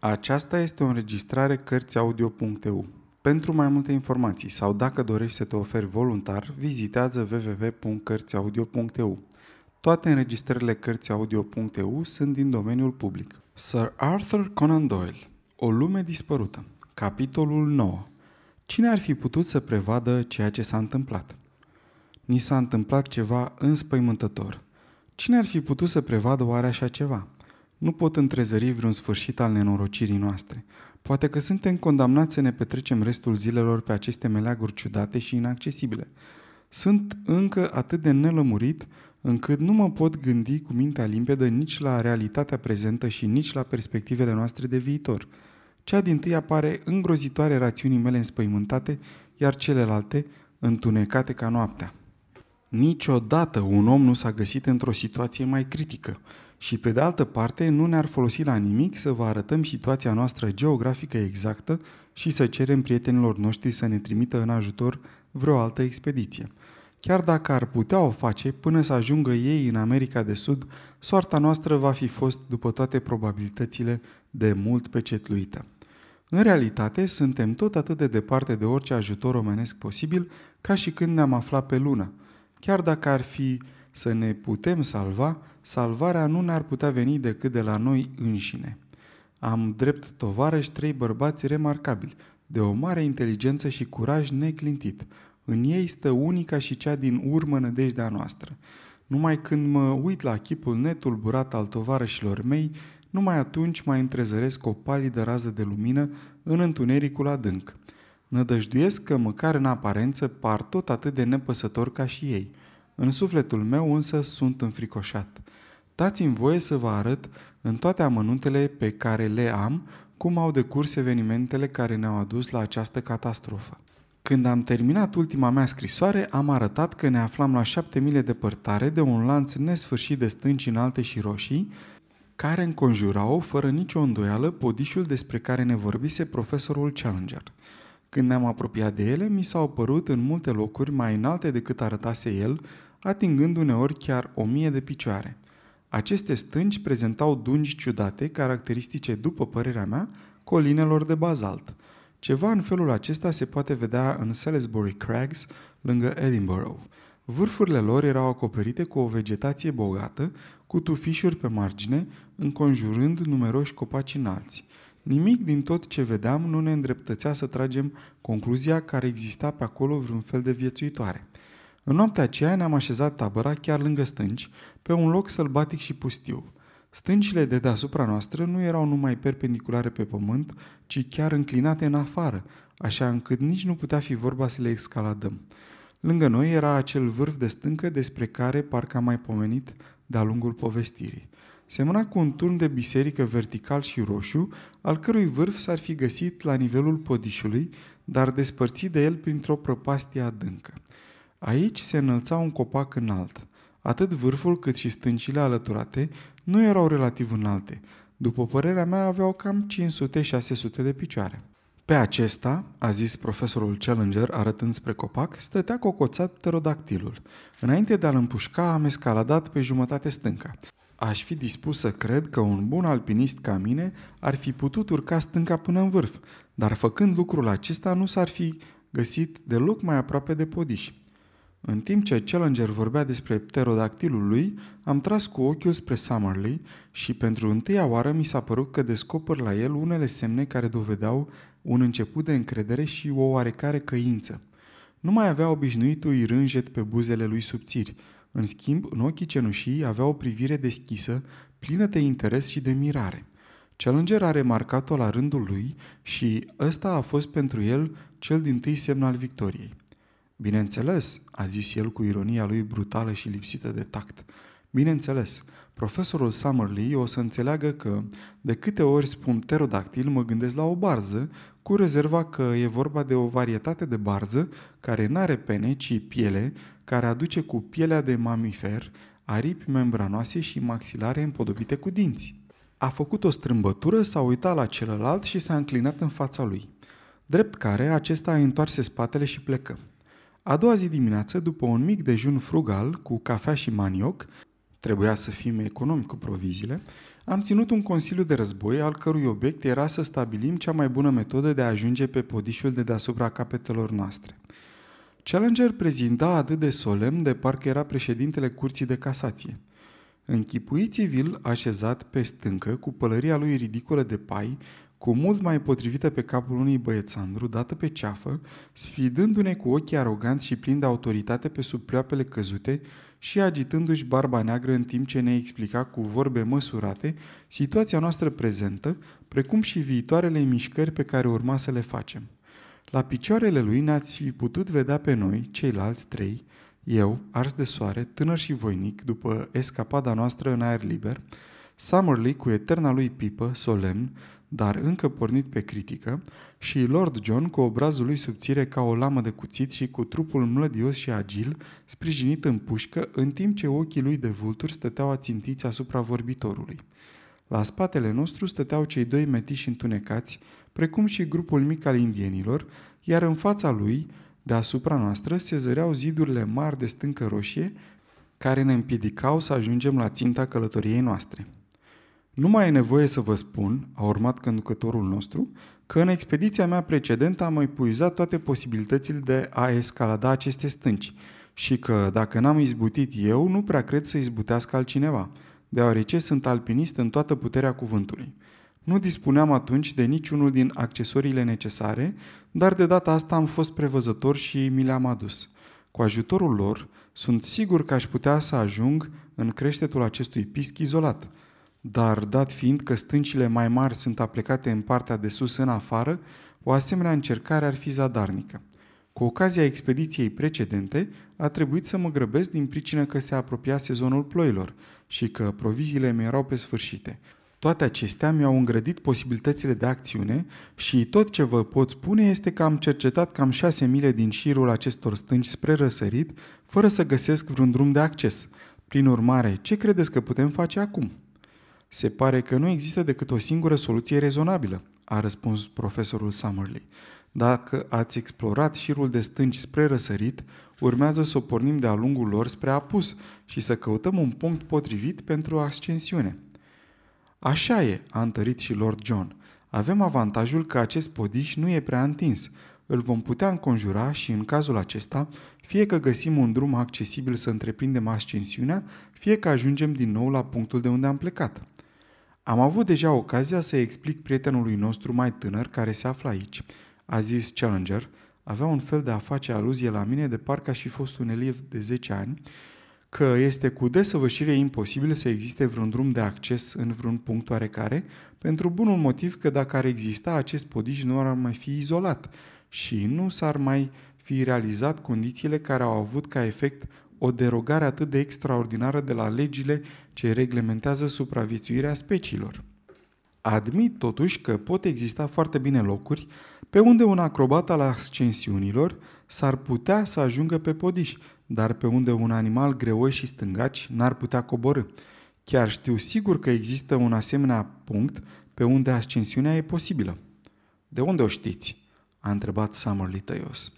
Aceasta este o înregistrare Cărțiaudio.eu. Pentru mai multe informații sau dacă dorești să te oferi voluntar, vizitează www.cărțiaudio.eu. Toate înregistrările Cărțiaudio.eu sunt din domeniul public. Sir Arthur Conan Doyle O lume dispărută Capitolul 9 Cine ar fi putut să prevadă ceea ce s-a întâmplat? Ni s-a întâmplat ceva înspăimântător. Cine ar fi putut să prevadă oare așa ceva? Nu pot întrezări vreun sfârșit al nenorocirii noastre. Poate că suntem condamnați să ne petrecem restul zilelor pe aceste meleaguri ciudate și inaccesibile. Sunt încă atât de nelămurit încât nu mă pot gândi cu mintea limpedă nici la realitatea prezentă și nici la perspectivele noastre de viitor. Cea din tâi apare îngrozitoare rațiunii mele înspăimântate, iar celelalte întunecate ca noaptea. Niciodată un om nu s-a găsit într-o situație mai critică și pe de altă parte nu ne-ar folosi la nimic să vă arătăm situația noastră geografică exactă și să cerem prietenilor noștri să ne trimită în ajutor vreo altă expediție. Chiar dacă ar putea o face până să ajungă ei în America de Sud, soarta noastră va fi fost, după toate probabilitățile, de mult pecetluită. În realitate, suntem tot atât de departe de orice ajutor omenesc posibil ca și când ne-am aflat pe lună. Chiar dacă ar fi să ne putem salva, salvarea nu ne-ar putea veni decât de la noi înșine. Am drept tovarăși trei bărbați remarcabili, de o mare inteligență și curaj neclintit. În ei stă unica și cea din urmă nădejdea noastră. Numai când mă uit la chipul netulburat al tovarășilor mei, numai atunci mai întrezăresc o palidă rază de lumină în întunericul adânc. Nădăjduiesc că măcar în aparență par tot atât de nepăsător ca și ei. În sufletul meu însă sunt înfricoșat. Dați-mi voie să vă arăt în toate amănuntele pe care le am cum au decurs evenimentele care ne-au adus la această catastrofă. Când am terminat ultima mea scrisoare, am arătat că ne aflam la șapte mile depărtare de un lanț nesfârșit de stânci înalte și roșii, care înconjurau, fără nicio îndoială, podișul despre care ne vorbise profesorul Challenger. Când ne-am apropiat de ele, mi s-au părut în multe locuri mai înalte decât arătase el, atingând uneori chiar o mie de picioare. Aceste stânci prezentau dungi ciudate, caracteristice, după părerea mea, colinelor de bazalt. Ceva în felul acesta se poate vedea în Salisbury Crags, lângă Edinburgh. Vârfurile lor erau acoperite cu o vegetație bogată, cu tufișuri pe margine, înconjurând numeroși copaci înalți. Nimic din tot ce vedeam nu ne îndreptățea să tragem concluzia că ar exista pe acolo vreun fel de viețuitoare. În noaptea aceea ne-am așezat tabăra chiar lângă stânci, pe un loc sălbatic și pustiu. Stâncile de deasupra noastră nu erau numai perpendiculare pe pământ, ci chiar înclinate în afară, așa încât nici nu putea fi vorba să le escaladăm. Lângă noi era acel vârf de stâncă despre care parcă am mai pomenit de-a lungul povestirii. Semăna cu un turn de biserică vertical și roșu, al cărui vârf s-ar fi găsit la nivelul podișului, dar despărțit de el printr-o prăpastie adâncă. Aici se înălța un copac înalt. Atât vârful cât și stâncile alăturate nu erau relativ înalte. După părerea mea, aveau cam 500-600 de picioare. Pe acesta, a zis profesorul Challenger arătând spre copac, stătea cocoțat pterodactilul. Înainte de a-l împușca, am escaladat pe jumătate stânca. Aș fi dispus să cred că un bun alpinist ca mine ar fi putut urca stânca până în vârf, dar făcând lucrul acesta nu s-ar fi găsit deloc mai aproape de podiș. În timp ce Challenger vorbea despre pterodactilul lui, am tras cu ochiul spre Summerley și pentru întâia oară mi s-a părut că descoper la el unele semne care dovedeau un început de încredere și o oarecare căință. Nu mai avea obișnuitul rânjet pe buzele lui subțiri. În schimb, în ochii cenușii avea o privire deschisă, plină de interes și de mirare. Challenger a remarcat-o la rândul lui și ăsta a fost pentru el cel din tâi semn al victoriei. Bineînțeles, a zis el cu ironia lui brutală și lipsită de tact. Bineînțeles, profesorul Summerlee o să înțeleagă că, de câte ori spun pterodactil, mă gândesc la o barză, cu rezerva că e vorba de o varietate de barză care n-are pene, ci piele, care aduce cu pielea de mamifer, aripi membranoase și maxilare împodobite cu dinți. A făcut o strâmbătură, s-a uitat la celălalt și s-a înclinat în fața lui. Drept care, acesta a întoarse spatele și plecă. A doua zi dimineață, după un mic dejun frugal cu cafea și manioc, trebuia să fim economi cu proviziile, am ținut un consiliu de război al cărui obiect era să stabilim cea mai bună metodă de a ajunge pe podișul de deasupra capetelor noastre. Challenger prezinta atât de solemn de parcă era președintele curții de casație. Închipuit civil așezat pe stâncă, cu pălăria lui ridicolă de pai, cu mult mai potrivită pe capul unui băiețandru, dată pe ceafă, sfidându-ne cu ochii aroganți și plini de autoritate pe sub pleoapele căzute și agitându-și barba neagră în timp ce ne explica cu vorbe măsurate situația noastră prezentă, precum și viitoarele mișcări pe care urma să le facem. La picioarele lui ne-ați fi putut vedea pe noi, ceilalți trei, eu, ars de soare, tânăr și voinic, după escapada noastră în aer liber, Summerlee cu eterna lui pipă, solemn, dar încă pornit pe critică, și Lord John cu obrazul lui subțire ca o lamă de cuțit și cu trupul mlădios și agil, sprijinit în pușcă, în timp ce ochii lui de vulturi stăteau ațintiți asupra vorbitorului. La spatele nostru stăteau cei doi metiși întunecați, precum și grupul mic al indienilor, iar în fața lui, deasupra noastră, se zăreau zidurile mari de stâncă roșie, care ne împiedicau să ajungem la ținta călătoriei noastre. Nu mai e nevoie să vă spun, a urmat conducătorul nostru, că în expediția mea precedentă am epuizat toate posibilitățile de a escalada aceste stânci și că, dacă n-am izbutit eu, nu prea cred să izbutească altcineva, deoarece sunt alpinist în toată puterea cuvântului. Nu dispuneam atunci de niciunul din accesoriile necesare, dar de data asta am fost prevăzător și mi le-am adus. Cu ajutorul lor, sunt sigur că aș putea să ajung în creștetul acestui pisc izolat – dar dat fiind că stâncile mai mari sunt aplicate în partea de sus în afară, o asemenea încercare ar fi zadarnică. Cu ocazia expediției precedente, a trebuit să mă grăbesc din pricină că se apropia sezonul ploilor și că proviziile mi erau pe sfârșite. Toate acestea mi-au îngrădit posibilitățile de acțiune și tot ce vă pot spune este că am cercetat cam șase mile din șirul acestor stânci spre răsărit, fără să găsesc vreun drum de acces. Prin urmare, ce credeți că putem face acum?' Se pare că nu există decât o singură soluție rezonabilă, a răspuns profesorul Summerlee. Dacă ați explorat șirul de stânci spre răsărit, urmează să o pornim de-a lungul lor spre apus și să căutăm un punct potrivit pentru ascensiune. Așa e, a întărit și Lord John. Avem avantajul că acest podiș nu e prea întins. Îl vom putea înconjura și, în cazul acesta, fie că găsim un drum accesibil să întreprindem ascensiunea, fie că ajungem din nou la punctul de unde am plecat. Am avut deja ocazia să explic prietenului nostru mai tânăr care se află aici. A zis Challenger, avea un fel de a face aluzie la mine de parcă aș fi fost un elev de 10 ani, că este cu desăvârșire imposibil să existe vreun drum de acces în vreun punct oarecare, pentru bunul motiv că dacă ar exista, acest podiș nu ar mai fi izolat și nu s-ar mai fi realizat condițiile care au avut ca efect o derogare atât de extraordinară de la legile ce reglementează supraviețuirea speciilor. Admit totuși că pot exista foarte bine locuri pe unde un acrobat al ascensiunilor s-ar putea să ajungă pe podiș, dar pe unde un animal greoi și stângaci n-ar putea coborâ. Chiar știu sigur că există un asemenea punct pe unde ascensiunea e posibilă. De unde o știți? a întrebat Summerlee tăios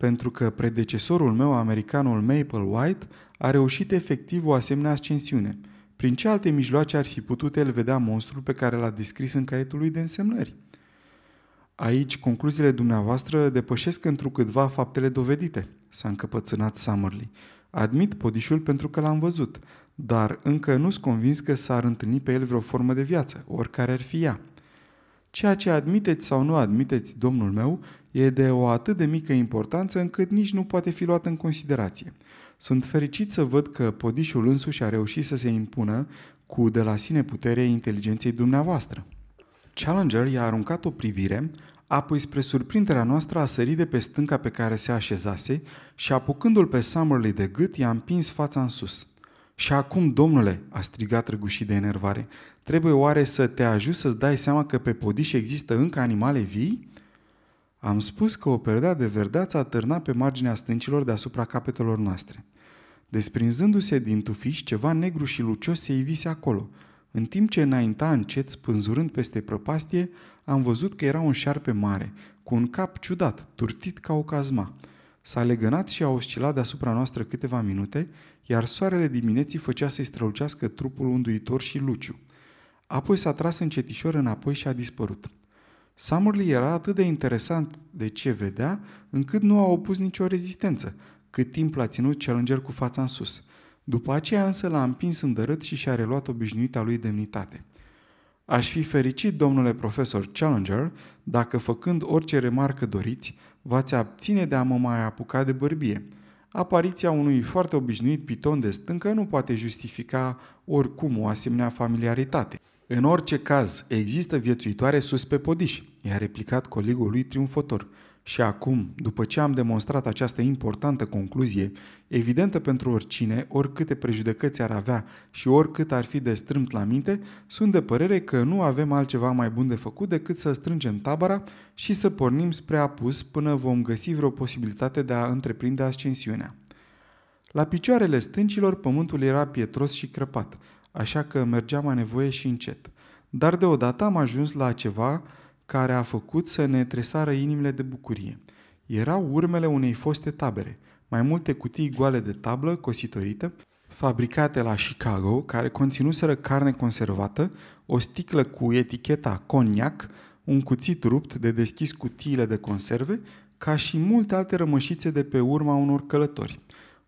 pentru că predecesorul meu, americanul Maple White, a reușit efectiv o asemenea ascensiune. Prin ce alte mijloace ar fi putut el vedea monstrul pe care l-a descris în caietul lui de însemnări? Aici, concluziile dumneavoastră depășesc întrucâtva faptele dovedite, s-a încăpățânat Summerlee. Admit podișul pentru că l-am văzut, dar încă nu sunt convins că s-ar întâlni pe el vreo formă de viață, oricare ar fi ea. Ceea ce admiteți sau nu admiteți, domnul meu, e de o atât de mică importanță încât nici nu poate fi luat în considerație. Sunt fericit să văd că podișul însuși a reușit să se impună cu de la sine putere inteligenței dumneavoastră. Challenger i-a aruncat o privire, apoi spre surprinderea noastră a sărit de pe stânca pe care se așezase și apucându-l pe Summerlee de gât i-a împins fața în sus. Și acum, domnule, a strigat răgușit de enervare, trebuie oare să te ajut să-ți dai seama că pe podiș există încă animale vii? Am spus că o perdea de verdeață a târnat pe marginea stâncilor deasupra capetelor noastre. Desprinzându-se din tufiș, ceva negru și lucios se ivise acolo. În timp ce înainta încet, spânzurând peste prăpastie, am văzut că era un șarpe mare, cu un cap ciudat, turtit ca o cazma. S-a legănat și a oscilat deasupra noastră câteva minute, iar soarele dimineții făcea să-i strălucească trupul unduitor și luciu. Apoi s-a tras încetișor înapoi și a dispărut. Summerlee era atât de interesant de ce vedea, încât nu a opus nicio rezistență, cât timp l-a ținut Challenger cu fața în sus. După aceea însă l-a împins îndărât și și-a reluat obișnuita lui demnitate. Aș fi fericit, domnule profesor Challenger, dacă făcând orice remarcă doriți, v-ați abține de a mă mai apuca de bărbie. Apariția unui foarte obișnuit piton de stâncă nu poate justifica oricum o asemenea familiaritate. În orice caz, există viețuitoare sus pe podiș, i-a replicat colegul lui triumfător. Și acum, după ce am demonstrat această importantă concluzie, evidentă pentru oricine, oricâte prejudecăți ar avea și oricât ar fi de strâmt la minte, sunt de părere că nu avem altceva mai bun de făcut decât să strângem tabăra și să pornim spre apus până vom găsi vreo posibilitate de a întreprinde ascensiunea. La picioarele stâncilor pământul era pietros și crăpat, așa că mergeam mai nevoie și încet. Dar deodată am ajuns la ceva care a făcut să ne tresară inimile de bucurie. Erau urmele unei foste tabere, mai multe cutii goale de tablă cositorită, fabricate la Chicago, care conținuseră carne conservată, o sticlă cu eticheta cognac, un cuțit rupt de deschis cutiile de conserve, ca și multe alte rămășițe de pe urma unor călători.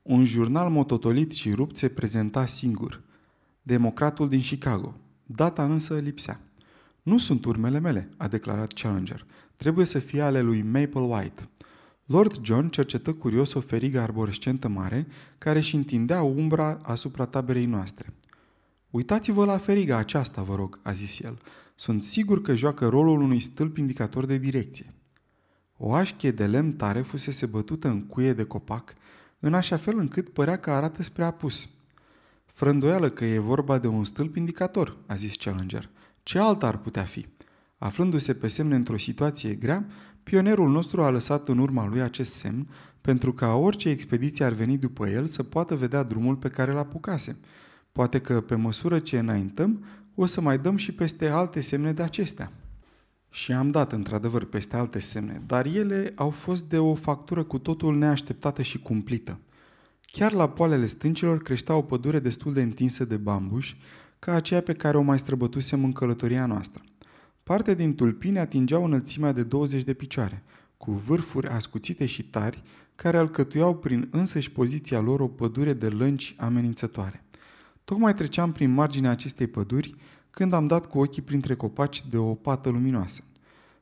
Un jurnal mototolit și rupt se prezenta singur. Democratul din Chicago. Data însă lipsea. Nu sunt urmele mele, a declarat Challenger. Trebuie să fie ale lui Maple White. Lord John cercetă curios o ferigă arborescentă mare care își întindea umbra asupra taberei noastre. Uitați-vă la feriga aceasta, vă rog, a zis el. Sunt sigur că joacă rolul unui stâlp indicator de direcție. O așchie de lemn tare fusese bătută în cuie de copac, în așa fel încât părea că arată spre apus. Frândoială că e vorba de un stâlp indicator, a zis Challenger. Ce alta ar putea fi? Aflându-se pe semne într-o situație grea, pionerul nostru a lăsat în urma lui acest semn pentru ca orice expediție ar veni după el să poată vedea drumul pe care l apucase. Poate că pe măsură ce înaintăm, o să mai dăm și peste alte semne de acestea. Și am dat într-adevăr peste alte semne, dar ele au fost de o factură cu totul neașteptată și cumplită. Chiar la poalele stâncilor creștea o pădure destul de întinsă de bambuși, ca aceea pe care o mai străbătusem în călătoria noastră. Parte din tulpini atingeau înălțimea de 20 de picioare, cu vârfuri ascuțite și tari, care alcătuiau prin însăși poziția lor o pădure de lânci amenințătoare. Tocmai treceam prin marginea acestei păduri când am dat cu ochii printre copaci de o pată luminoasă.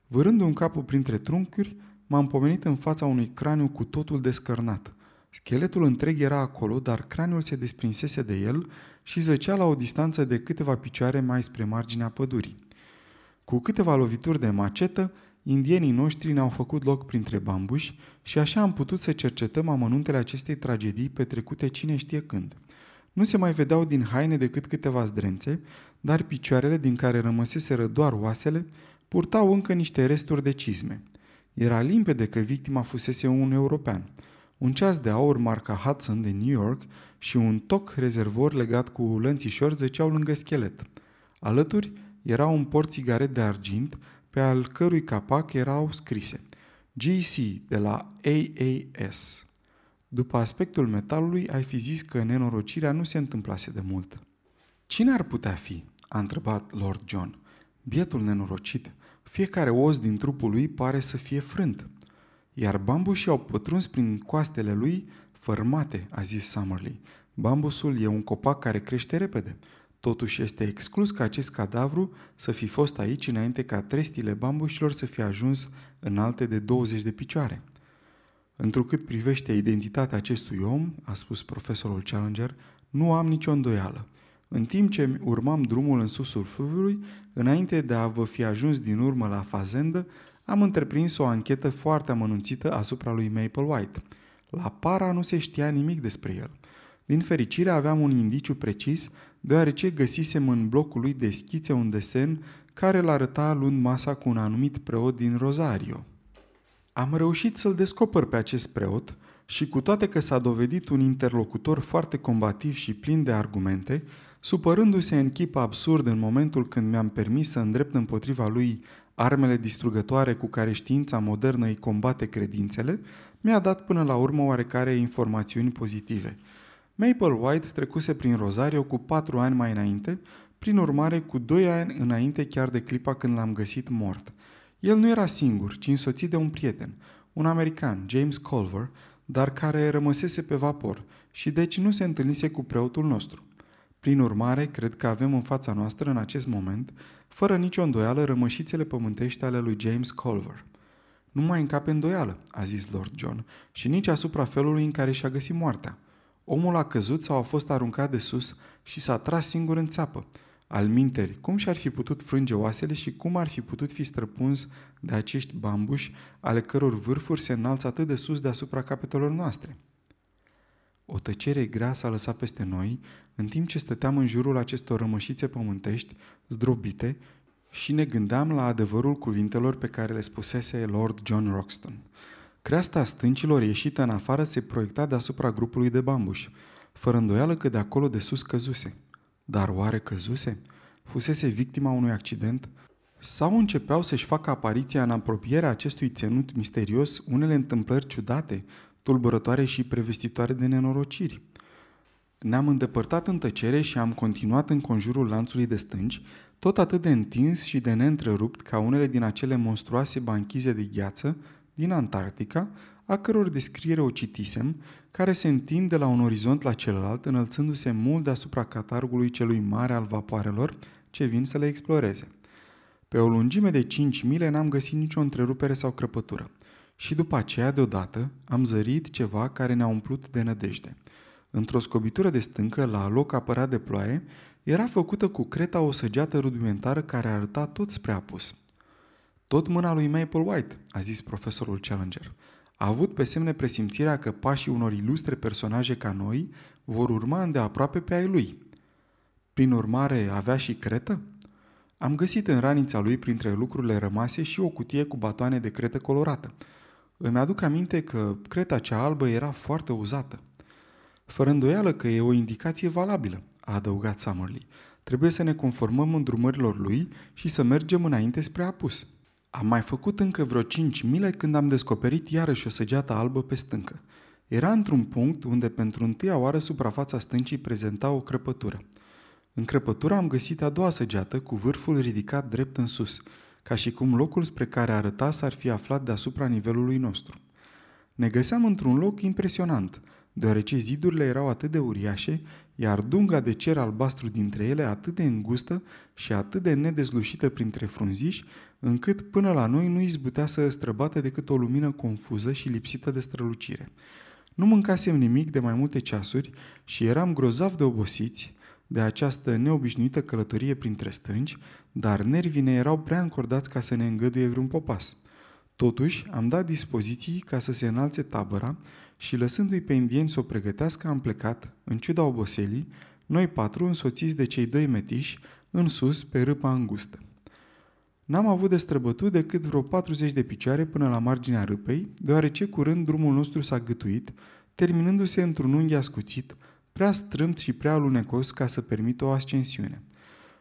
Vârând un capul printre truncuri, m-am pomenit în fața unui craniu cu totul descărnat – Scheletul întreg era acolo, dar craniul se desprinsese de el și zăcea la o distanță de câteva picioare mai spre marginea pădurii. Cu câteva lovituri de macetă, indienii noștri ne-au făcut loc printre bambuși și așa am putut să cercetăm amănuntele acestei tragedii petrecute cine știe când. Nu se mai vedeau din haine decât câteva zdrențe, dar picioarele din care rămăseseră doar oasele purtau încă niște resturi de cizme. Era limpede că victima fusese un european – un ceas de aur marca Hudson de New York și un toc rezervor legat cu lănțișor zăceau lângă schelet. Alături era un porțigaret de argint pe al cărui capac erau scrise GC de la AAS. După aspectul metalului, ai fi zis că nenorocirea nu se întâmplase de mult. Cine ar putea fi? a întrebat Lord John. Bietul nenorocit. Fiecare os din trupul lui pare să fie frânt iar bambușii au pătruns prin coastele lui fărmate, a zis Summerlee. Bambusul e un copac care crește repede. Totuși este exclus ca acest cadavru să fi fost aici înainte ca trestile bambușilor să fie ajuns înalte de 20 de picioare. Întrucât privește identitatea acestui om, a spus profesorul Challenger, nu am nicio îndoială. În timp ce urmam drumul în susul fluviului, înainte de a vă fi ajuns din urmă la fazendă, am întreprins o anchetă foarte amănunțită asupra lui Maple White. La para nu se știa nimic despre el. Din fericire aveam un indiciu precis, deoarece găsisem în blocul lui de schițe un desen care îl arăta luând masa cu un anumit preot din Rosario. Am reușit să-l descoper pe acest preot și cu toate că s-a dovedit un interlocutor foarte combativ și plin de argumente, supărându-se în chip absurd în momentul când mi-am permis să îndrept împotriva lui armele distrugătoare cu care știința modernă îi combate credințele, mi-a dat până la urmă oarecare informațiuni pozitive. Maple White trecuse prin Rosario cu patru ani mai înainte, prin urmare cu doi ani înainte chiar de clipa când l-am găsit mort. El nu era singur, ci însoțit de un prieten, un american, James Culver, dar care rămăsese pe vapor și deci nu se întâlnise cu preotul nostru. Prin urmare, cred că avem în fața noastră în acest moment, fără nicio îndoială, rămășițele pământești ale lui James Culver. Nu mai încape îndoială, a zis Lord John, și nici asupra felului în care și-a găsit moartea. Omul a căzut sau a fost aruncat de sus și s-a tras singur în țeapă. Al minteri, cum și-ar fi putut frânge oasele și cum ar fi putut fi străpuns de acești bambuși ale căror vârfuri se înalță atât de sus deasupra capetelor noastre? O tăcere grea s-a lăsat peste noi, în timp ce stăteam în jurul acestor rămășițe pământești, zdrobite, și ne gândeam la adevărul cuvintelor pe care le spusese Lord John Roxton. Creasta stâncilor ieșită în afară se proiecta deasupra grupului de bambuși, fără îndoială că de acolo de sus căzuse. Dar oare căzuse? Fusese victima unui accident? Sau începeau să-și facă apariția în apropierea acestui țenut misterios unele întâmplări ciudate, tulburătoare și prevestitoare de nenorociri? Ne-am îndepărtat în tăcere și am continuat în conjurul lanțului de stânci, tot atât de întins și de neîntrerupt ca unele din acele monstruoase banchize de gheață din Antarctica, a căror descriere o citisem, care se întind de la un orizont la celălalt, înălțându-se mult deasupra catargului celui mare al vapoarelor ce vin să le exploreze. Pe o lungime de 5 mile n-am găsit nicio întrerupere sau crăpătură. Și după aceea, deodată, am zărit ceva care ne-a umplut de nădejde. Într-o scobitură de stâncă, la loc apărat de ploaie, era făcută cu creta o săgeată rudimentară care arăta tot spre apus. Tot mâna lui Maple White, a zis profesorul Challenger. A avut pe semne presimțirea că pașii unor ilustre personaje ca noi vor urma îndeaproape pe ai lui. Prin urmare, avea și cretă? Am găsit în ranița lui, printre lucrurile rămase, și o cutie cu batoane de cretă colorată. Îmi aduc aminte că creta cea albă era foarte uzată. Fără îndoială că e o indicație valabilă, a adăugat Summerlee. Trebuie să ne conformăm îndrumărilor lui și să mergem înainte spre apus. Am mai făcut încă vreo cinci mile când am descoperit iarăși o săgeată albă pe stâncă. Era într-un punct unde pentru întâia oară suprafața stâncii prezenta o crăpătură. În crăpătură am găsit a doua săgeată cu vârful ridicat drept în sus, ca și cum locul spre care arăta s-ar fi aflat deasupra nivelului nostru. Ne găseam într-un loc impresionant, deoarece zidurile erau atât de uriașe, iar dunga de cer albastru dintre ele atât de îngustă și atât de nedezlușită printre frunziși, încât până la noi nu izbutea să străbate decât o lumină confuză și lipsită de strălucire. Nu mâncasem nimic de mai multe ceasuri și eram grozav de obosiți de această neobișnuită călătorie printre stânci, dar nervii ne erau prea încordați ca să ne îngăduie vreun popas. Totuși, am dat dispoziții ca să se înalțe tabăra și lăsându-i pe indieni să o pregătească, am plecat, în ciuda oboselii, noi patru însoțiți de cei doi metiși, în sus, pe râpa îngustă. N-am avut de străbătut decât vreo 40 de picioare până la marginea râpei, deoarece curând drumul nostru s-a gătuit, terminându-se într-un unghi ascuțit, prea strâmt și prea alunecos ca să permită o ascensiune.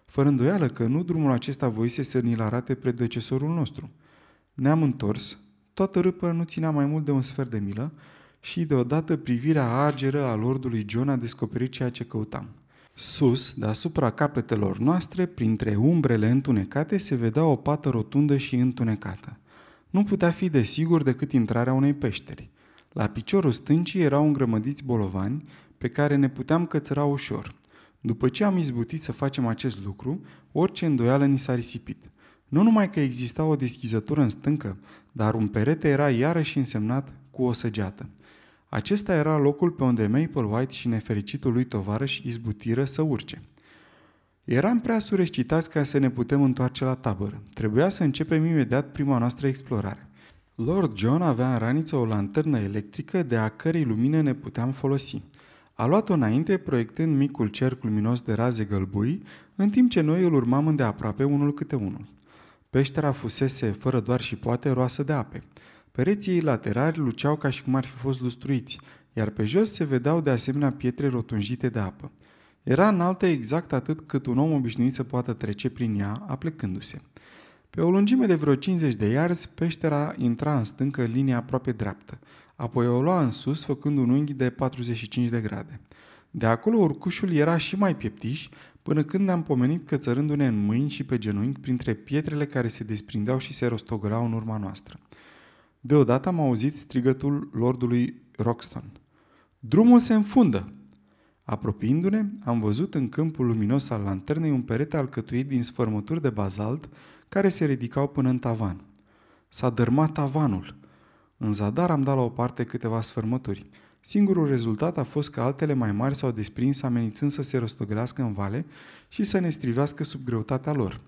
Fără îndoială că nu drumul acesta voise să ni-l arate predecesorul nostru. Ne-am întors, toată râpă nu ținea mai mult de un sfert de milă și deodată privirea argeră a lordului John a descoperit ceea ce căutam. Sus, deasupra capetelor noastre, printre umbrele întunecate, se vedea o pată rotundă și întunecată. Nu putea fi de sigur decât intrarea unei peșteri. La piciorul stâncii erau îngrămădiți bolovani pe care ne puteam cățăra ușor. După ce am izbutit să facem acest lucru, orice îndoială ni s-a risipit. Nu numai că exista o deschizătură în stâncă, dar un perete era iarăși însemnat cu o săgeată. Acesta era locul pe unde Maple White și nefericitul lui tovarăș izbutiră să urce. Eram prea surescitați ca să ne putem întoarce la tabără. Trebuia să începem imediat prima noastră explorare. Lord John avea în raniță o lanternă electrică de a cărei lumină ne puteam folosi. A luat-o înainte, proiectând micul cerc luminos de raze gălbui, în timp ce noi îl urmam îndeaproape unul câte unul. Peștera fusese, fără doar și poate, roasă de ape. Pereții ei laterali luceau ca și cum ar fi fost lustruiți, iar pe jos se vedeau de asemenea pietre rotunjite de apă. Era înaltă exact atât cât un om obișnuit să poată trece prin ea, aplecându-se. Pe o lungime de vreo 50 de iarzi, peștera intra în stâncă în linie aproape dreaptă. Apoi o lua în sus, făcând un unghi de 45 de grade. De acolo urcușul era și mai pieptiș, până când ne-am pomenit cățărându-ne în mâini și pe genunchi printre pietrele care se desprindeau și se rostogălau în urma noastră. Deodată am auzit strigătul lordului Roxton. Drumul se înfundă! Apropiindu-ne, am văzut în câmpul luminos al lanternei un perete alcătuit din sfărmături de bazalt care se ridicau până în tavan. S-a dărmat tavanul. În zadar am dat la o parte câteva sfărmături. Singurul rezultat a fost că altele mai mari s-au desprins amenințând să se rostogălească în vale și să ne strivească sub greutatea lor.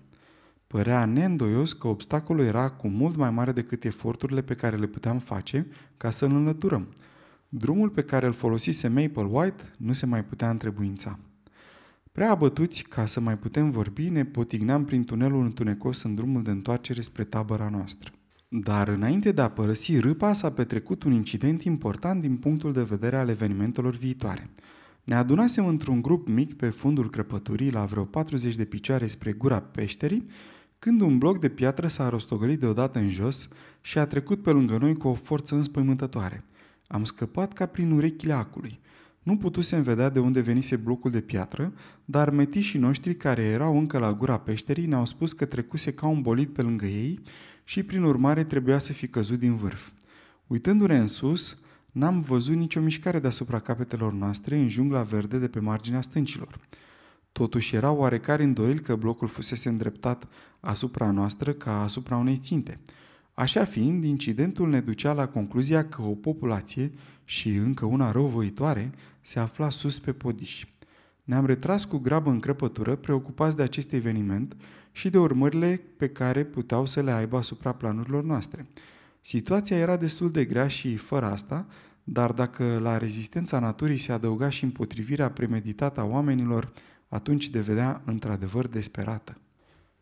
Părea neîndoios că obstacolul era cu mult mai mare decât eforturile pe care le puteam face ca să-l înlăturăm. Drumul pe care îl folosise Maple White nu se mai putea întrebuința. Prea abătuți ca să mai putem vorbi, ne potigneam prin tunelul întunecos în drumul de întoarcere spre tabăra noastră. Dar înainte de a părăsi râpa s-a petrecut un incident important din punctul de vedere al evenimentelor viitoare. Ne adunasem într-un grup mic pe fundul crăpăturii la vreo 40 de picioare spre gura peșterii, când un bloc de piatră s-a rostogolit deodată în jos și a trecut pe lângă noi cu o forță înspăimântătoare. Am scăpat ca prin urechile acului. Nu putusem vedea de unde venise blocul de piatră, dar metișii noștri care erau încă la gura peșterii ne-au spus că trecuse ca un bolid pe lângă ei și prin urmare trebuia să fi căzut din vârf. Uitându-ne în sus, n-am văzut nicio mișcare deasupra capetelor noastre în jungla verde de pe marginea stâncilor. Totuși era oarecare îndoiel că blocul fusese îndreptat asupra noastră ca asupra unei ținte. Așa fiind, incidentul ne ducea la concluzia că o populație, și încă una răuvoitoare, se afla sus pe podiș. Ne-am retras cu grabă în crăpătură, preocupați de acest eveniment și de urmările pe care puteau să le aibă asupra planurilor noastre. Situația era destul de grea și, fără asta, dar dacă la rezistența naturii se adăuga și împotrivirea premeditată a oamenilor, atunci devedea într-adevăr desperată.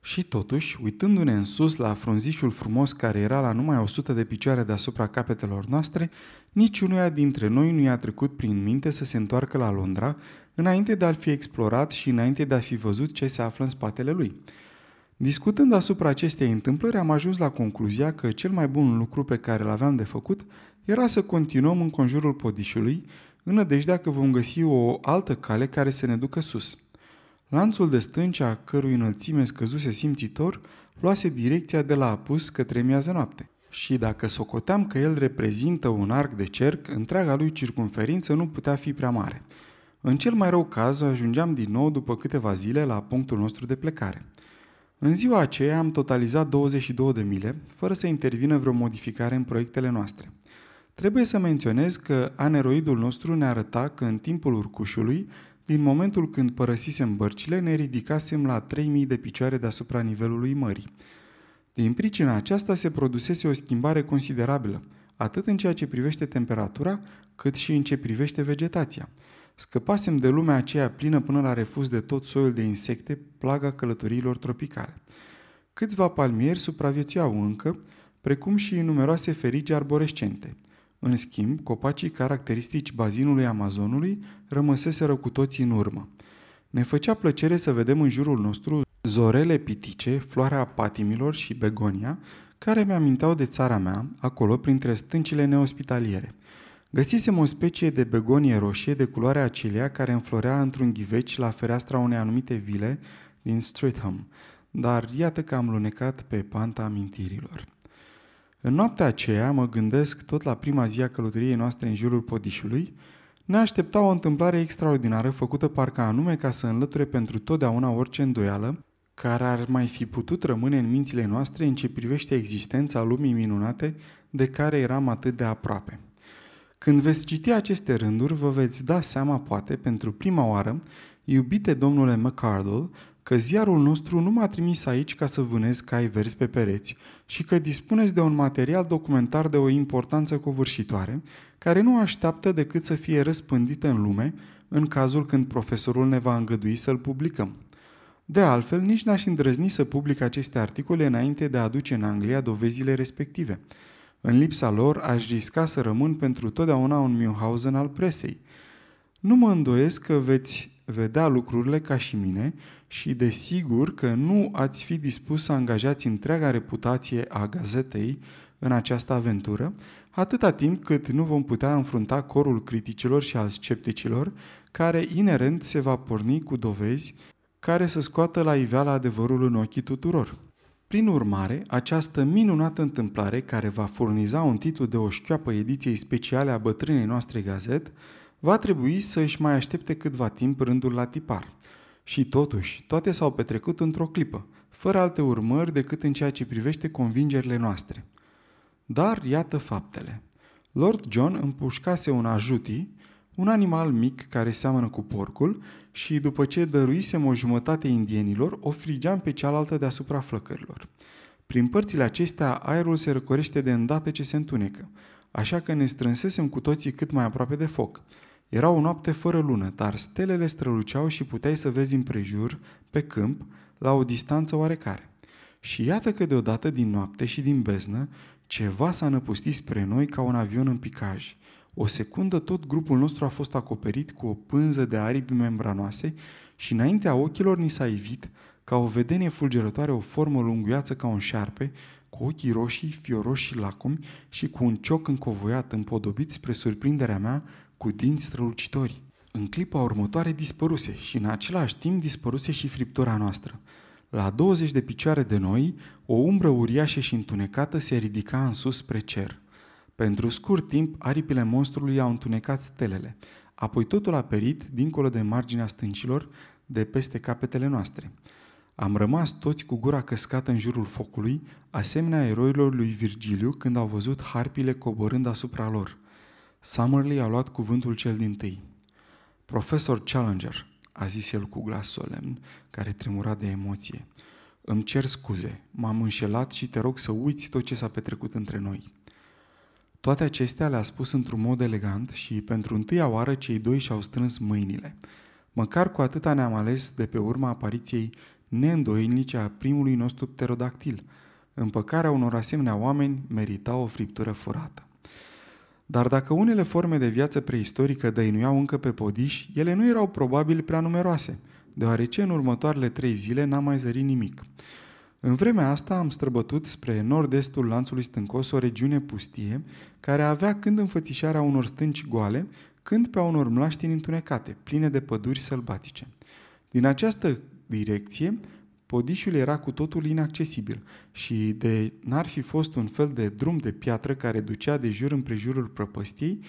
Și totuși, uitându-ne în sus la frunzișul frumos care era la numai 100 de picioare deasupra capetelor noastre, niciunuia dintre noi nu i-a trecut prin minte să se întoarcă la Londra, înainte de a-l fi explorat și înainte de a fi văzut ce se află în spatele lui. Discutând asupra acestei întâmplări, am ajuns la concluzia că cel mai bun lucru pe care l aveam de făcut era să continuăm în conjurul podișului, în nădejdea că vom găsi o altă cale care să ne ducă sus – Lanțul de stânci, a cărui înălțime scăzuse simțitor, luase direcția de la apus către miază noapte. Și dacă socoteam că el reprezintă un arc de cerc, întreaga lui circunferință nu putea fi prea mare. În cel mai rău caz, ajungeam din nou după câteva zile la punctul nostru de plecare. În ziua aceea am totalizat 22 de mile, fără să intervină vreo modificare în proiectele noastre. Trebuie să menționez că aneroidul nostru ne arăta că în timpul urcușului din momentul când părăsisem bărcile, ne ridicasem la 3000 de picioare deasupra nivelului mării. Din pricina aceasta se produsese o schimbare considerabilă, atât în ceea ce privește temperatura, cât și în ce privește vegetația. Scăpasem de lumea aceea plină până la refuz de tot soiul de insecte, plaga călătoriilor tropicale. Câțiva palmieri supraviețuiau încă, precum și numeroase ferigi arborescente – în schimb, copacii caracteristici bazinului Amazonului rămăseseră cu toții în urmă. Ne făcea plăcere să vedem în jurul nostru zorele pitice, floarea patimilor și begonia, care mi-aminteau de țara mea, acolo printre stâncile neospitaliere. Găsisem o specie de begonie roșie de culoare acelea care înflorea într-un ghiveci la fereastra unei anumite vile din Streatham, dar iată că am lunecat pe panta amintirilor. În noaptea aceea, mă gândesc tot la prima zi a călătoriei noastre în jurul podișului, ne aștepta o întâmplare extraordinară făcută parcă anume ca să înlăture pentru totdeauna orice îndoială care ar mai fi putut rămâne în mințile noastre în ce privește existența lumii minunate de care eram atât de aproape. Când veți citi aceste rânduri, vă veți da seama, poate, pentru prima oară, iubite domnule McCardle, că ziarul nostru nu m-a trimis aici ca să vânez cai verzi pe pereți și că dispuneți de un material documentar de o importanță covârșitoare, care nu așteaptă decât să fie răspândită în lume în cazul când profesorul ne va îngădui să-l publicăm. De altfel, nici n-aș îndrăzni să public aceste articole înainte de a aduce în Anglia dovezile respective. În lipsa lor, aș risca să rămân pentru totdeauna un Münchhausen al presei – nu mă îndoiesc că veți vedea lucrurile ca și mine și desigur că nu ați fi dispus să angajați întreaga reputație a gazetei în această aventură, atâta timp cât nu vom putea înfrunta corul criticilor și al scepticilor, care inerent se va porni cu dovezi care să scoată la iveală adevărul în ochii tuturor. Prin urmare, această minunată întâmplare, care va furniza un titlu de o șchioapă ediției speciale a bătrânei noastre gazet, va trebui să își mai aștepte câtva timp rândul la tipar. Și totuși, toate s-au petrecut într-o clipă, fără alte urmări decât în ceea ce privește convingerile noastre. Dar iată faptele. Lord John împușcase un ajuti, un animal mic care seamănă cu porcul și după ce dăruisem o jumătate indienilor, o frigeam pe cealaltă deasupra flăcărilor. Prin părțile acestea, aerul se răcorește de îndată ce se întunecă, așa că ne strânsesem cu toții cât mai aproape de foc. Era o noapte fără lună, dar stelele străluceau și puteai să vezi împrejur, pe câmp, la o distanță oarecare. Și iată că deodată din noapte și din beznă, ceva s-a năpustit spre noi ca un avion în picaj. O secundă tot grupul nostru a fost acoperit cu o pânză de aripi membranoase și înaintea ochilor ni s-a ivit, ca o vedenie fulgerătoare, o formă lunguiață ca un șarpe, cu ochii roșii, fioroși și lacomi și cu un cioc încovoiat, împodobit spre surprinderea mea, cu dinți strălucitori. În clipa următoare dispăruse și în același timp dispăruse și friptura noastră. La 20 de picioare de noi, o umbră uriașă și întunecată se ridica în sus spre cer. Pentru scurt timp, aripile monstrului au întunecat stelele, apoi totul a perit dincolo de marginea stâncilor, de peste capetele noastre. Am rămas toți cu gura căscată în jurul focului, asemenea eroilor lui Virgiliu când au văzut harpile coborând asupra lor. Summerlee a luat cuvântul cel din tâi. Profesor Challenger, a zis el cu glas solemn, care tremura de emoție, îmi cer scuze, m-am înșelat și te rog să uiți tot ce s-a petrecut între noi. Toate acestea le-a spus într-un mod elegant și pentru întâia oară cei doi și-au strâns mâinile. Măcar cu atâta ne-am ales de pe urma apariției neîndoielnice a primului nostru pterodactil. Împăcarea unor asemenea oameni merita o friptură furată. Dar dacă unele forme de viață preistorică dăinuiau încă pe podiș, ele nu erau probabil prea numeroase, deoarece în următoarele trei zile n-a mai zărit nimic. În vremea asta am străbătut spre nord-estul lanțului stâncos o regiune pustie, care avea când înfățișarea unor stânci goale, când pe a unor mlaștini întunecate, pline de păduri sălbatice. Din această direcție, podișul era cu totul inaccesibil și de n-ar fi fost un fel de drum de piatră care ducea de jur împrejurul prăpăstiei,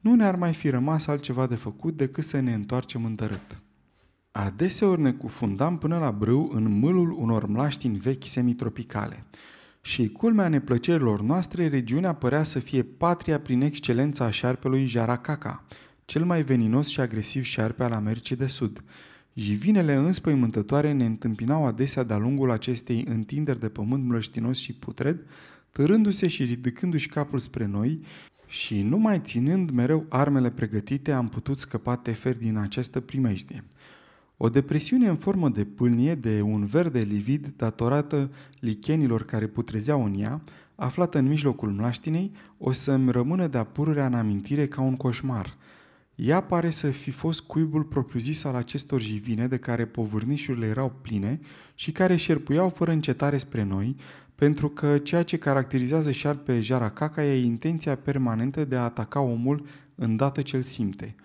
nu ne-ar mai fi rămas altceva de făcut decât să ne întoarcem în dărât. Adeseori ne cufundam până la brâu în mâlul unor mlaștini vechi semitropicale. Și culmea neplăcerilor noastre, regiunea părea să fie patria prin excelența a șarpelui Jaracaca, cel mai veninos și agresiv șarpe al Americii de Sud. Jivinele înspăimântătoare ne întâmpinau adesea de-a lungul acestei întinderi de pământ mlăștinos și putred, târându-se și ridicându-și capul spre noi și numai ținând mereu armele pregătite am putut scăpa tefer din această primejdie. O depresiune în formă de pâlnie de un verde livid datorată lichenilor care putrezeau în ea, aflată în mijlocul mlaștinei, o să-mi rămână de-a pururea în amintire ca un coșmar. Ea pare să fi fost cuibul propriu-zis al acestor jivine de care povârnișurile erau pline și care șerpuiau fără încetare spre noi, pentru că ceea ce caracterizează șarpele jaracaca e intenția permanentă de a ataca omul îndată ce îl simte –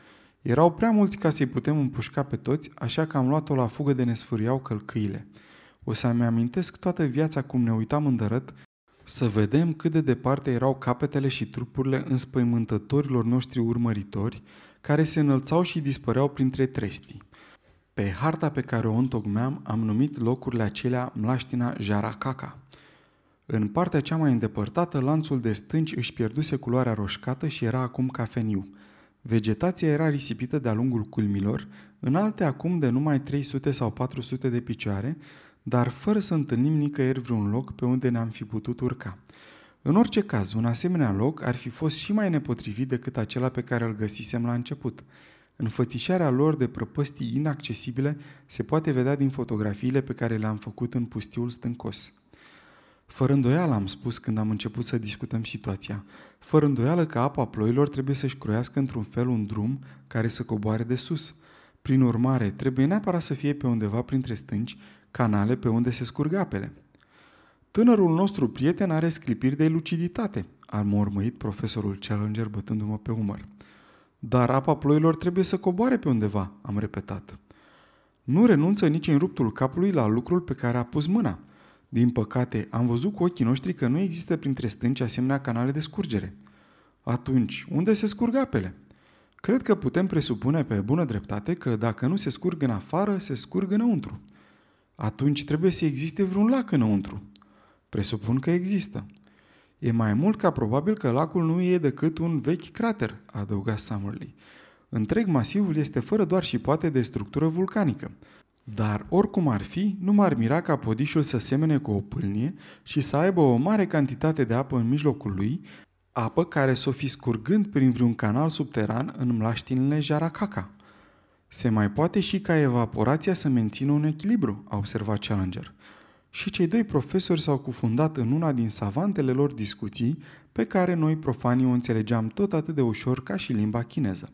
erau prea mulți ca să-i putem împușca pe toți, așa că am luat-o la fugă de ne sfâriau călcâile. O să-mi amintesc toată viața cum ne uitam în dărăt, să vedem cât de departe erau capetele și trupurile înspăimântătorilor noștri urmăritori, care se înălțau și dispăreau printre trestii. Pe harta pe care o întocmeam am numit locurile acelea Mlaștina Jaracaca. În partea cea mai îndepărtată, lanțul de stânci își pierduse culoarea roșcată și era acum cafeniu – Vegetația era risipită de-a lungul culmilor, înalte acum de numai 300 sau 400 de picioare, dar fără să întâlnim nicăieri vreun loc pe unde ne-am fi putut urca. În orice caz, un asemenea loc ar fi fost și mai nepotrivit decât acela pe care îl găsisem la început. Înfățișarea lor de prăpăstii inaccesibile se poate vedea din fotografiile pe care le-am făcut în pustiul stâncos. Fără îndoială am spus când am început să discutăm situația. Fără îndoială că apa ploilor trebuie să-și croiască într-un fel un drum care să coboare de sus. Prin urmare, trebuie neapărat să fie pe undeva printre stânci, canale pe unde se scurg apele. Tânărul nostru prieten are sclipiri de luciditate, a mormăit profesorul Challenger bătându-mă pe umăr. Dar apa ploilor trebuie să coboare pe undeva, am repetat. Nu renunță nici în ruptul capului la lucrul pe care a pus mâna. Din păcate, am văzut cu ochii noștri că nu există printre stânci asemenea canale de scurgere. Atunci, unde se scurg apele? Cred că putem presupune pe bună dreptate că dacă nu se scurg în afară, se scurg înăuntru. Atunci trebuie să existe vreun lac înăuntru. Presupun că există. E mai mult ca probabil că lacul nu e decât un vechi crater, adăuga Summerlee. Întreg masivul este fără doar și poate de structură vulcanică. Dar, oricum ar fi, nu m-ar mira ca podișul să semene cu o pâlnie și să aibă o mare cantitate de apă în mijlocul lui, apă care s-o fi scurgând prin vreun canal subteran în mlaștinile Jaracaca. Se mai poate și ca evaporația să mențină un echilibru, a observat Challenger. Și cei doi profesori s-au cufundat în una din savantele lor discuții, pe care noi profanii o înțelegeam tot atât de ușor ca și limba chineză.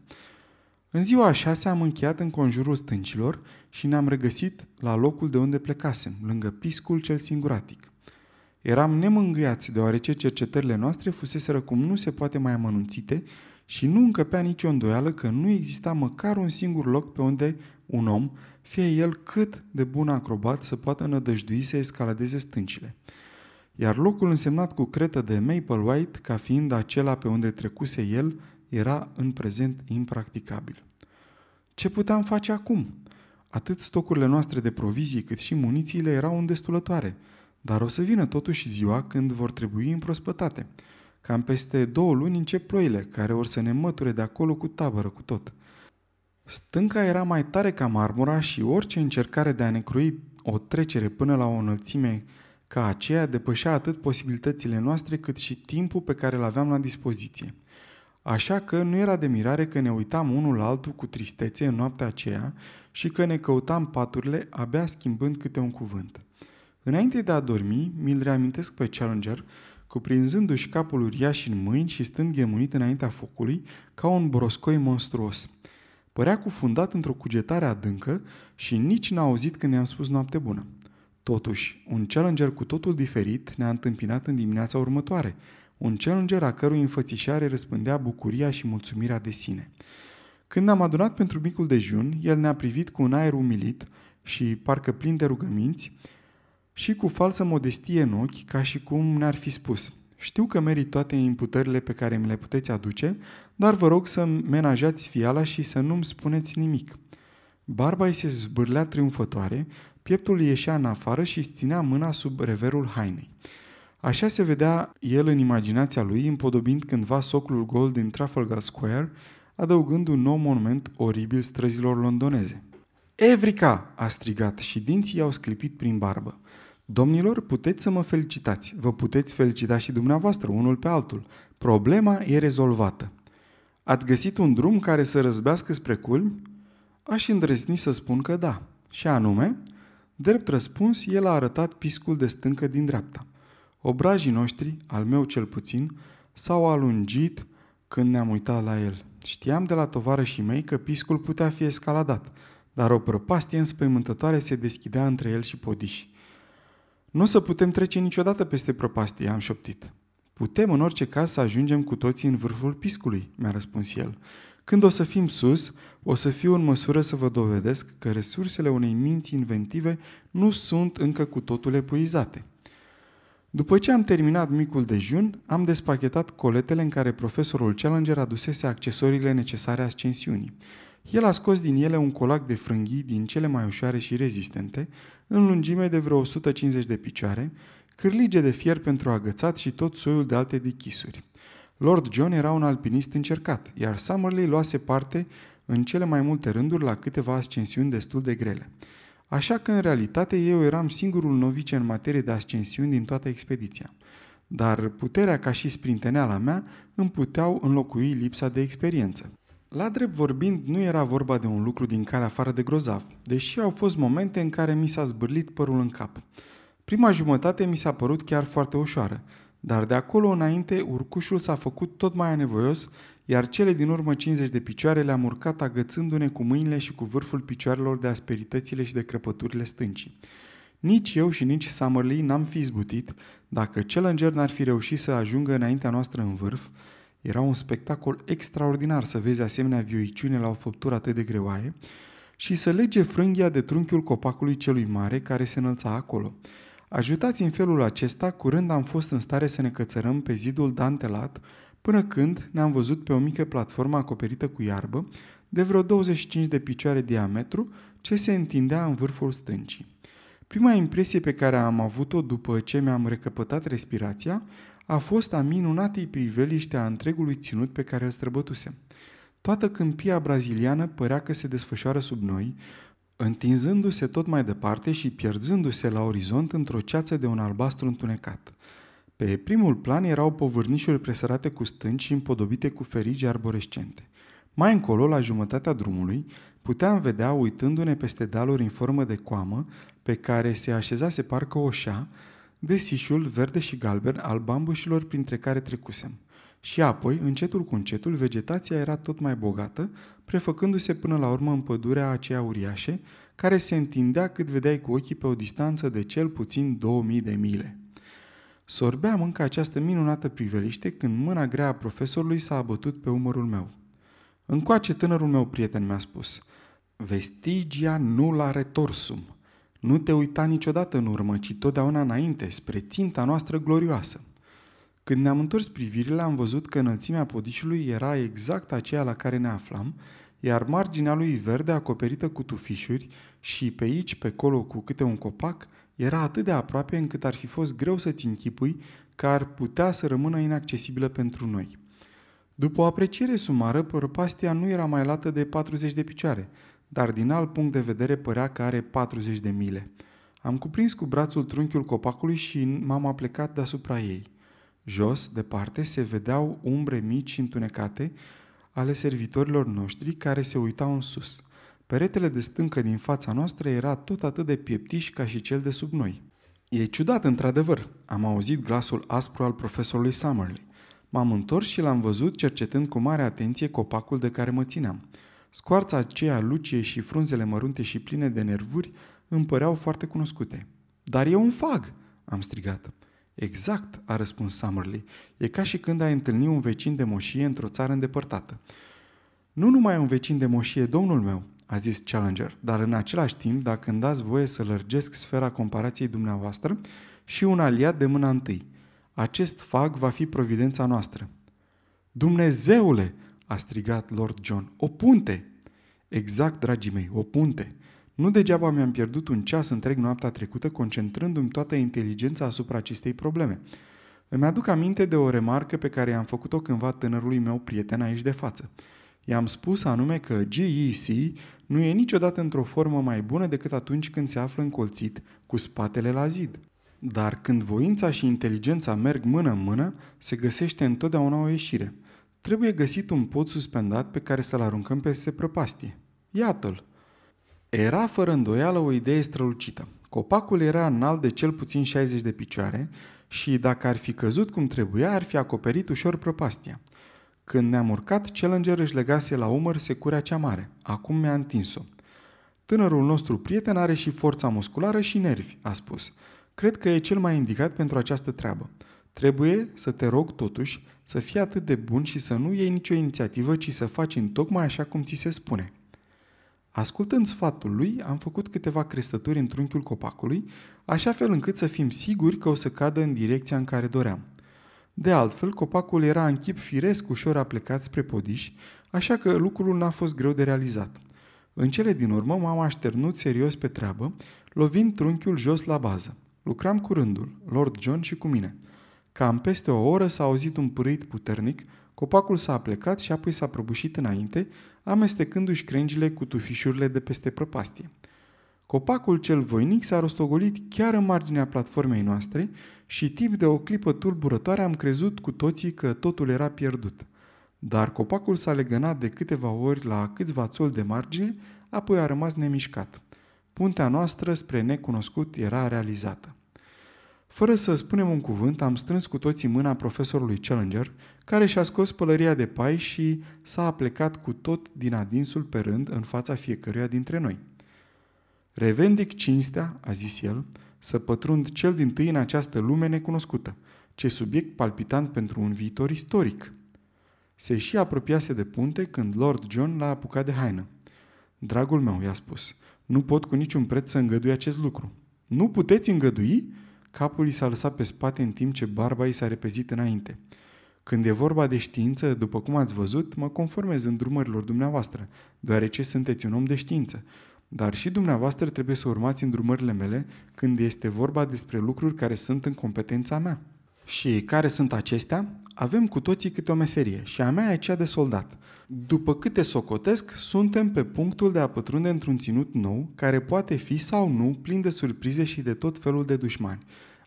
În ziua a șasea am încheiat în conjurul stâncilor și ne-am regăsit la locul de unde plecasem, lângă piscul cel singuratic. Eram nemângâiați deoarece cercetările noastre fuseseră cum nu se poate mai amănunțite și nu încăpea nicio îndoială că nu exista măcar un singur loc pe unde un om, fie el cât de bun acrobat, să poată nădăjdui să escaladeze stâncile. Iar locul însemnat cu cretă de Maple White, ca fiind acela pe unde trecuse el, era în prezent impracticabil. Ce puteam face acum? Atât stocurile noastre de provizii cât și munițiile erau îndestulătoare, dar o să vină totuși ziua când vor trebui împrospătate. Cam peste două luni încep ploile, care or să ne măture de acolo cu tabără cu tot. Stânca era mai tare ca marmura și orice încercare de a ne crui o trecere până la o înălțime ca aceea depășea atât posibilitățile noastre cât și timpul pe care îl aveam la dispoziție – Așa că nu era de mirare că ne uitam unul la altul cu tristețe în noaptea aceea și că ne căutam paturile abia schimbând câte un cuvânt. Înainte de a dormi, mi-l reamintesc pe Challenger, cuprinzându-și capul uriaș în mâini și stând ghemunit înaintea focului, ca un broscoi monstruos. Părea cufundat într-o cugetare adâncă și nici n-a auzit când i-am spus noapte bună. Totuși, un Challenger cu totul diferit ne-a întâmpinat în dimineața următoare – un challenger a cărui înfățișare răspândea bucuria și mulțumirea de sine. Când am adunat pentru micul dejun, el ne-a privit cu un aer umilit și parcă plin de rugăminți și cu falsă modestie în ochi, ca și cum ne-ar fi spus Știu că merit toate imputările pe care mi le puteți aduce, dar vă rog să menajați fiala și să nu-mi spuneți nimic. Barba îi se zbârlea triumfătoare, pieptul ieșea în afară și ținea mâna sub reverul hainei. Așa se vedea el în imaginația lui, împodobind cândva soclul gol din Trafalgar Square, adăugând un nou monument oribil străzilor londoneze. Evrica!" a strigat și dinții i-au sclipit prin barbă. Domnilor, puteți să mă felicitați. Vă puteți felicita și dumneavoastră, unul pe altul. Problema e rezolvată. Ați găsit un drum care să răzbească spre culmi? Aș îndrăzni să spun că da. Și anume, drept răspuns, el a arătat piscul de stâncă din dreapta. Obrajii noștri, al meu cel puțin, s-au alungit când ne-am uitat la el. Știam de la tovarășii mei că piscul putea fi escaladat, dar o prăpastie înspăimântătoare se deschidea între el și podiși. Nu o să putem trece niciodată peste prăpastie, am șoptit. Putem în orice caz să ajungem cu toții în vârful piscului, mi-a răspuns el. Când o să fim sus, o să fiu în măsură să vă dovedesc că resursele unei minți inventive nu sunt încă cu totul epuizate. După ce am terminat micul dejun, am despachetat coletele în care profesorul Challenger adusese accesoriile necesare ascensiunii. El a scos din ele un colac de frânghii din cele mai ușoare și rezistente, în lungime de vreo 150 de picioare, cârlige de fier pentru agățat și tot soiul de alte dichisuri. Lord John era un alpinist încercat, iar Summerley luase parte în cele mai multe rânduri la câteva ascensiuni destul de grele. Așa că, în realitate, eu eram singurul novice în materie de ascensiuni din toată expediția. Dar puterea ca și sprinteneala mea îmi puteau înlocui lipsa de experiență. La drept vorbind, nu era vorba de un lucru din care afară de grozav, deși au fost momente în care mi s-a zbârlit părul în cap. Prima jumătate mi s-a părut chiar foarte ușoară, dar de acolo înainte urcușul s-a făcut tot mai anevoios, iar cele din urmă 50 de picioare le-am urcat agățându-ne cu mâinile și cu vârful picioarelor de asperitățile și de crăpăturile stâncii. Nici eu și nici Summerlee n-am fi zbutit dacă Challenger n-ar fi reușit să ajungă înaintea noastră în vârf. Era un spectacol extraordinar să vezi asemenea vioiciune la o făptură atât de greoaie și să lege frânghia de trunchiul copacului celui mare care se înălța acolo. Ajutați în felul acesta, curând am fost în stare să ne cățărăm pe zidul dantelat, până când ne-am văzut pe o mică platformă acoperită cu iarbă, de vreo 25 de picioare diametru, ce se întindea în vârful stâncii. Prima impresie pe care am avut-o după ce mi-am recăpătat respirația a fost a minunatei priveliște a întregului ținut pe care îl străbătusem. Toată câmpia braziliană părea că se desfășoară sub noi, întinzându-se tot mai departe și pierzându-se la orizont într-o ceață de un albastru întunecat. Pe primul plan erau povârnișuri presărate cu stânci și împodobite cu ferigi arborescente. Mai încolo, la jumătatea drumului, puteam vedea, uitându-ne peste daluri în formă de coamă, pe care se așezase parcă o șa, desișul verde și galben al bambușilor printre care trecusem. Și apoi, încetul cu încetul, vegetația era tot mai bogată, prefăcându-se până la urmă în pădurea aceea uriașe, care se întindea cât vedeai cu ochii pe o distanță de cel puțin 2000 de mile. Sorbeam încă această minunată priveliște când mâna grea a profesorului s-a abătut pe umărul meu. Încoace tânărul meu prieten mi-a spus, Vestigia nulla retorsum. Nu te uita niciodată în urmă, ci totdeauna înainte, spre ținta noastră glorioasă. Când ne-am întors privirile, am văzut că înălțimea podișului era exact aceea la care ne aflam, iar marginea lui verde acoperită cu tufișuri și pe aici, pe colo, cu câte un copac, era atât de aproape încât ar fi fost greu să-ți închipui că ar putea să rămână inaccesibilă pentru noi. După o apreciere sumară, prăpastia nu era mai lată de 40 de picioare, dar din alt punct de vedere părea că are 40 de mile. Am cuprins cu brațul trunchiul copacului și m-am aplecat deasupra ei. Jos, departe, se vedeau umbre mici și întunecate ale servitorilor noștri care se uitau în sus. Peretele de stâncă din fața noastră era tot atât de pieptiș ca și cel de sub noi. E ciudat, într-adevăr, am auzit glasul aspru al profesorului Summerley. M-am întors și l-am văzut cercetând cu mare atenție copacul de care mă țineam. Scoarța aceea lucie și frunzele mărunte și pline de nervuri îmi păreau foarte cunoscute. Dar e un fag!" am strigat. Exact, a răspuns Summerlee. E ca și când ai întâlni un vecin de moșie într-o țară îndepărtată. Nu numai un vecin de moșie, domnul meu, a zis Challenger, dar în același timp, dacă îmi dați voie să lărgesc sfera comparației dumneavoastră, și un aliat de mâna întâi. Acest fag va fi providența noastră. Dumnezeule, a strigat Lord John, o punte! Exact, dragii mei, o punte. Nu degeaba mi-am pierdut un ceas întreg noaptea trecută concentrându-mi toată inteligența asupra acestei probleme. Îmi aduc aminte de o remarcă pe care i-am făcut-o cândva tânărului meu prieten aici de față. I-am spus anume că GEC nu e niciodată într-o formă mai bună decât atunci când se află încolțit cu spatele la zid. Dar când voința și inteligența merg mână în mână, se găsește întotdeauna o ieșire. Trebuie găsit un pod suspendat pe care să-l aruncăm peste prăpastie. Iată-l! Era fără îndoială o idee strălucită. Copacul era înalt de cel puțin 60 de picioare și dacă ar fi căzut cum trebuia, ar fi acoperit ușor prăpastia. Când ne-am urcat, Challenger își legase la umăr securea cea mare. Acum mi-a întins-o. Tânărul nostru prieten are și forța musculară și nervi, a spus. Cred că e cel mai indicat pentru această treabă. Trebuie să te rog totuși să fii atât de bun și să nu iei nicio inițiativă, ci să faci în tocmai așa cum ți se spune. Ascultând sfatul lui, am făcut câteva crestături în trunchiul copacului, așa fel încât să fim siguri că o să cadă în direcția în care doream. De altfel, copacul era în chip firesc ușor aplecat spre podiș, așa că lucrul n-a fost greu de realizat. În cele din urmă m-am așternut serios pe treabă, lovind trunchiul jos la bază. Lucram cu rândul, Lord John și cu mine. Cam peste o oră s-a auzit un pârâit puternic, copacul s-a aplecat și apoi s-a prăbușit înainte, amestecându-și crengile cu tufișurile de peste prăpastie. Copacul cel voinic s-a rostogolit chiar în marginea platformei noastre și tip de o clipă tulburătoare am crezut cu toții că totul era pierdut. Dar copacul s-a legănat de câteva ori la câțiva țoli de margine, apoi a rămas nemișcat. Puntea noastră spre necunoscut era realizată. Fără să spunem un cuvânt, am strâns cu toții mâna profesorului Challenger, care și-a scos pălăria de pai și s-a aplecat cu tot din adinsul pe rând în fața fiecăruia dintre noi. Revendic cinstea, a zis el, să pătrund cel din tâi în această lume necunoscută, ce subiect palpitant pentru un viitor istoric. Se și apropiase de punte când Lord John l-a apucat de haină. Dragul meu, i-a spus, nu pot cu niciun preț să îngădui acest lucru. Nu puteți îngădui? Capul i s-a lăsat pe spate în timp ce barba i s-a repezit înainte. Când e vorba de știință, după cum ați văzut, mă conformez îndrumărilor dumneavoastră, deoarece sunteți un om de știință. Dar și dumneavoastră trebuie să urmați îndrumările mele când este vorba despre lucruri care sunt în competența mea. Și care sunt acestea? Avem cu toții câte o meserie și a mea e cea de soldat. După câte socotesc, suntem pe punctul de a pătrunde într-un ținut nou, care poate fi sau nu plin de surprize și de tot felul de dușmani.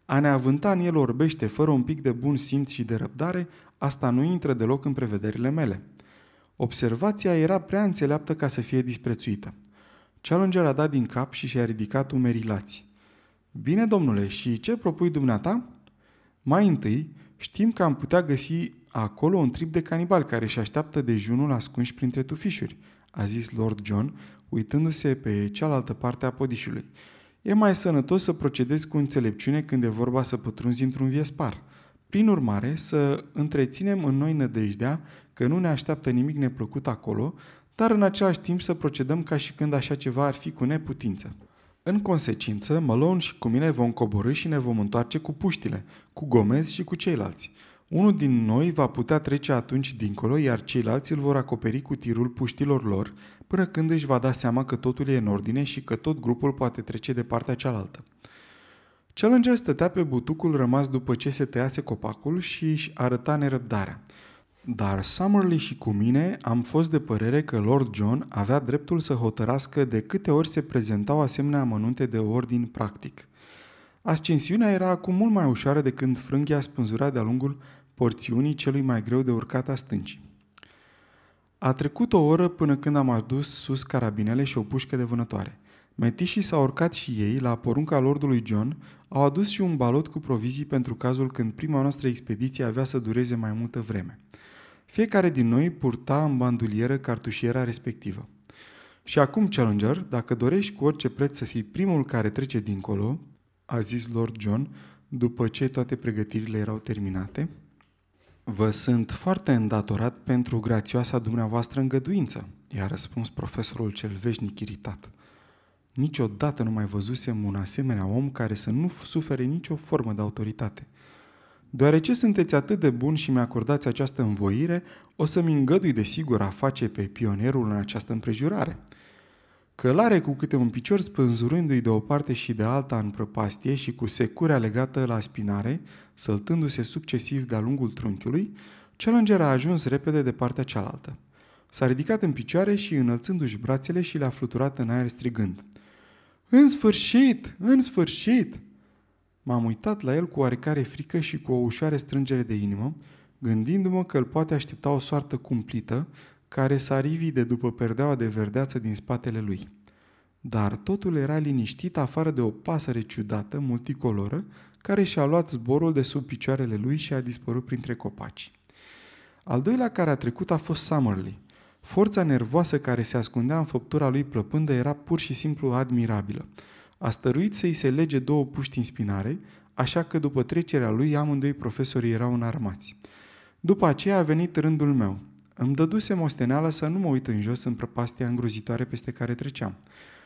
A ne avânta în el orbește fără un pic de bun simț și de răbdare, asta nu intră deloc în prevederile mele. Observația era prea înțeleaptă ca să fie disprețuită. Challenger a dat din cap și și-a ridicat umerii lați. Bine, domnule, și ce propui dumneata? Mai întâi, știm că am putea găsi acolo un trip de canibali care își așteaptă dejunul ascunși printre tufișuri, a zis Lord John, uitându-se pe cealaltă parte a podișului. E mai sănătos să procedezi cu înțelepciune când e vorba să pătrunzi într-un viespar. Prin urmare, să întreținem în noi nădejdea că nu ne așteaptă nimic neplăcut acolo, dar în același timp să procedăm ca și când așa ceva ar fi cu neputință. În consecință, Malone și cu mine vom coborâ și ne vom întoarce cu puștile, cu Gomez și cu ceilalți. Unul din noi va putea trece atunci dincolo, iar ceilalți îl vor acoperi cu tirul puștilor lor, până când își va da seama că totul e în ordine și că tot grupul poate trece de partea cealaltă. Challenger stătea pe butucul rămas după ce se tăiase copacul și își arăta nerăbdarea. Dar Summerlee și cu mine am fost de părere că Lord John avea dreptul să hotărască de câte ori se prezentau asemenea amănunte de ordin practic. Ascensiunea era acum mult mai ușoară de când frânghia spânzura de-a lungul porțiunii celui mai greu de urcat a stâncii. A trecut o oră până când am adus sus carabinele și o pușcă de vânătoare. Metișii s-au urcat și ei, la porunca lordului John, au adus și un balot cu provizii pentru cazul când prima noastră expediție avea să dureze mai multă vreme. Fiecare din noi purta în bandulieră cartușiera respectivă. Și acum, Challenger, dacă dorești cu orice preț să fii primul care trece dincolo, a zis Lord John, după ce toate pregătirile erau terminate, Vă sunt foarte îndatorat pentru grațioasa dumneavoastră îngăduință, i-a răspuns profesorul cel veșnic iritat. Niciodată nu mai văzusem un asemenea om care să nu sufere nicio formă de autoritate. Deoarece sunteți atât de bun și mi-acordați această învoire, o să-mi îngădui de sigur a face pe pionierul în această împrejurare. Călare cu câte un picior spânzurându-i de o parte și de alta în prăpastie și cu securea legată la spinare, săltându-se succesiv de-a lungul trunchiului, Challenger a ajuns repede de partea cealaltă. S-a ridicat în picioare și înălțându-și brațele și le-a fluturat în aer strigând. În sfârșit! În sfârșit! M-am uitat la el cu oarecare frică și cu o ușoară strângere de inimă, gândindu-mă că îl poate aștepta o soartă cumplită, care s-a de după perdeaua de verdeață din spatele lui. Dar totul era liniștit afară de o pasăre ciudată, multicoloră, care și-a luat zborul de sub picioarele lui și a dispărut printre copaci. Al doilea care a trecut a fost Summerlee. Forța nervoasă care se ascundea în făptura lui plăpândă era pur și simplu admirabilă. A stăruit să-i se lege două puști în spinare, așa că după trecerea lui amândoi profesorii erau înarmați. După aceea a venit rândul meu. Îmi dăduse mosteneala să nu mă uit în jos în prăpastia îngrozitoare peste care treceam.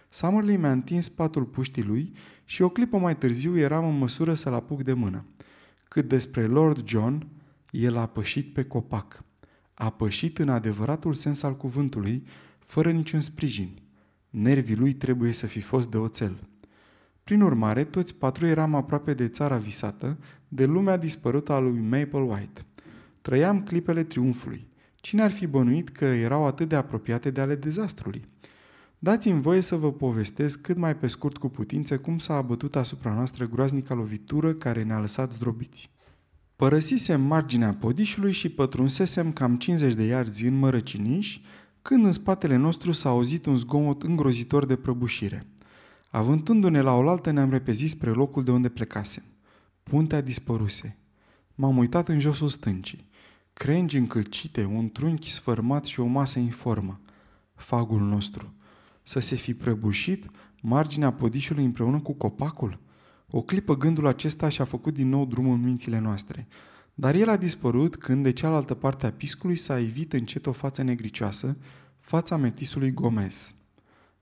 Summerlee mi-a întins patul puștii lui și o clipă mai târziu eram în măsură să-l apuc de mână. Cât despre Lord John, el a pășit pe copac. A pășit în adevăratul sens al cuvântului, fără niciun sprijin. Nervii lui trebuie să fi fost de oțel. Prin urmare, toți patru eram aproape de țara visată, de lumea dispărută a lui Maple White. Trăiam clipele triumfului. Cine ar fi bănuit că erau atât de apropiate de ale dezastrului? Dați-mi voie să vă povestesc cât mai pe scurt cu putință cum s-a abătut asupra noastră groaznica lovitură care ne-a lăsat zdrobiți. Părăsisem marginea podișului și pătrunsesem cam 50 de iarzi în mărăciniș, când în spatele nostru s-a auzit un zgomot îngrozitor de prăbușire. Avântându-ne la oaltă, ne-am repezit spre locul de unde plecasem. Puntea dispăruse. M-am uitat în josul stâncii. Crengi încălcite, un trunchi sfărmat și o masă informă. Fagul nostru. Să se fi prăbușit marginea podișului împreună cu copacul? O clipă gândul acesta și-a făcut din nou drumul în mințile noastre. Dar el a dispărut când de cealaltă parte a piscului s-a evit încet o față negricioasă, fața metisului Gomez.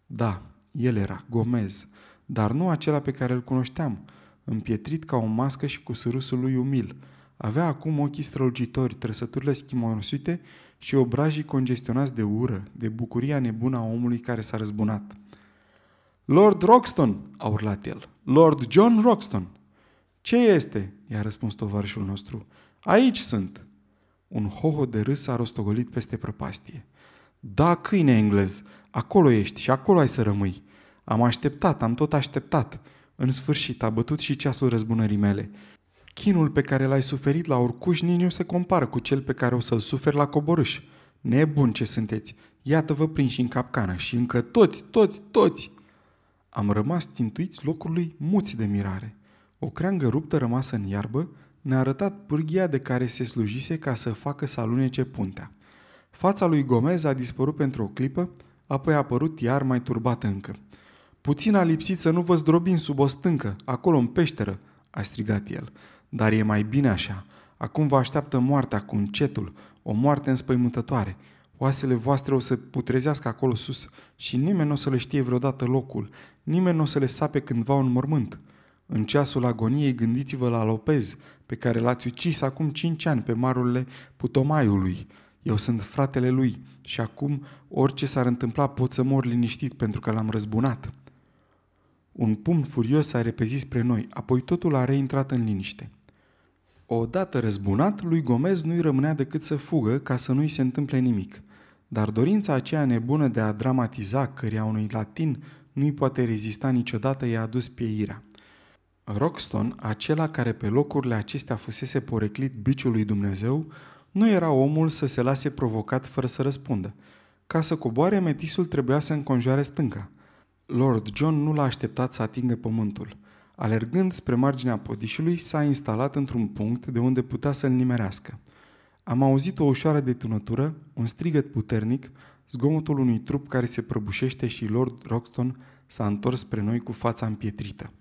Da, el era, Gomez, dar nu acela pe care îl cunoșteam, împietrit ca o mască și cu sârusul lui umil. Avea acum ochii strălucitori, trăsăturile schimonosite și obrajii congestionați de ură, de bucuria nebună a omului care s-a răzbunat. Lord Roxton, a urlat el. Lord John Roxton. Ce este? i-a răspuns tovarășul nostru. Aici sunt. Un hoho de râs a rostogolit peste prăpastie. Da, câine englez, acolo ești și acolo ai să rămâi. Am așteptat, am tot așteptat. În sfârșit a bătut și ceasul răzbunării mele. Chinul pe care l-ai suferit la urcuș nici nu se compară cu cel pe care o să-l suferi la coborâș. Nebun ce sunteți! Iată-vă prinși în capcană și încă toți, toți, toți! Am rămas țintuiți locului muți de mirare. O creangă ruptă rămasă în iarbă ne-a arătat pârghia de care se slujise ca să facă să alunece puntea. Fața lui Gomez a dispărut pentru o clipă, apoi a apărut iar mai turbat încă. Puțin a lipsit să nu vă zdrobim sub o stâncă, acolo în peșteră, a strigat el. Dar e mai bine așa. Acum vă așteaptă moartea cu încetul, o moarte înspăimântătoare. Oasele voastre o să putrezească acolo sus și nimeni nu o să le știe vreodată locul, nimeni nu o să le sape cândva un mormânt. În ceasul agoniei gândiți-vă la Lopez, pe care l-ați ucis acum cinci ani pe marurile Putomaiului. Eu sunt fratele lui și acum orice s-ar întâmpla pot să mor liniștit pentru că l-am răzbunat. Un pumn furios s-a repezit spre noi, apoi totul a reintrat în liniște. Odată răzbunat, lui Gomez nu-i rămânea decât să fugă ca să nu-i se întâmple nimic. Dar dorința aceea nebună de a dramatiza, cărea unui latin nu-i poate rezista niciodată, i-a adus pieirea. Roxton, acela care pe locurile acestea fusese poreclit biciul lui Dumnezeu, nu era omul să se lase provocat fără să răspundă. Ca să coboare, metisul trebuia să înconjoare stânca. Lord John nu l-a așteptat să atingă pământul. Alergând spre marginea podișului, s-a instalat într-un punct de unde putea să-l nimerească. Am auzit o ușoară detunătură, un strigăt puternic, zgomotul unui trup care se prăbușește și Lord Roxton s-a întors spre noi cu fața împietrită.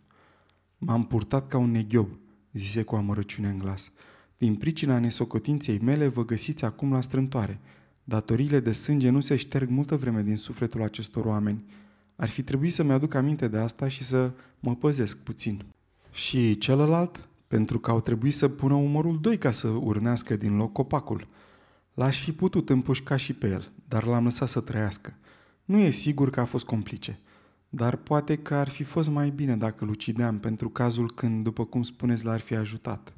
M-am purtat ca un neghiob, zise cu amărăciune în glas. Din pricina nesocotinței mele vă găsiți acum la strântoare. Datoriile de sânge nu se șterg multă vreme din sufletul acestor oameni. Ar fi trebuit să-mi aduc aminte de asta și să mă păzesc puțin. Și celălalt? Pentru că au trebuit să pună umărul doi ca să urnească din loc copacul. L-aș fi putut împușca și pe el, dar l-am lăsat să trăiască. Nu e sigur că a fost complice. Dar poate că ar fi fost mai bine dacă îl ucideam pentru cazul când, după cum spuneți, l-ar fi ajutat.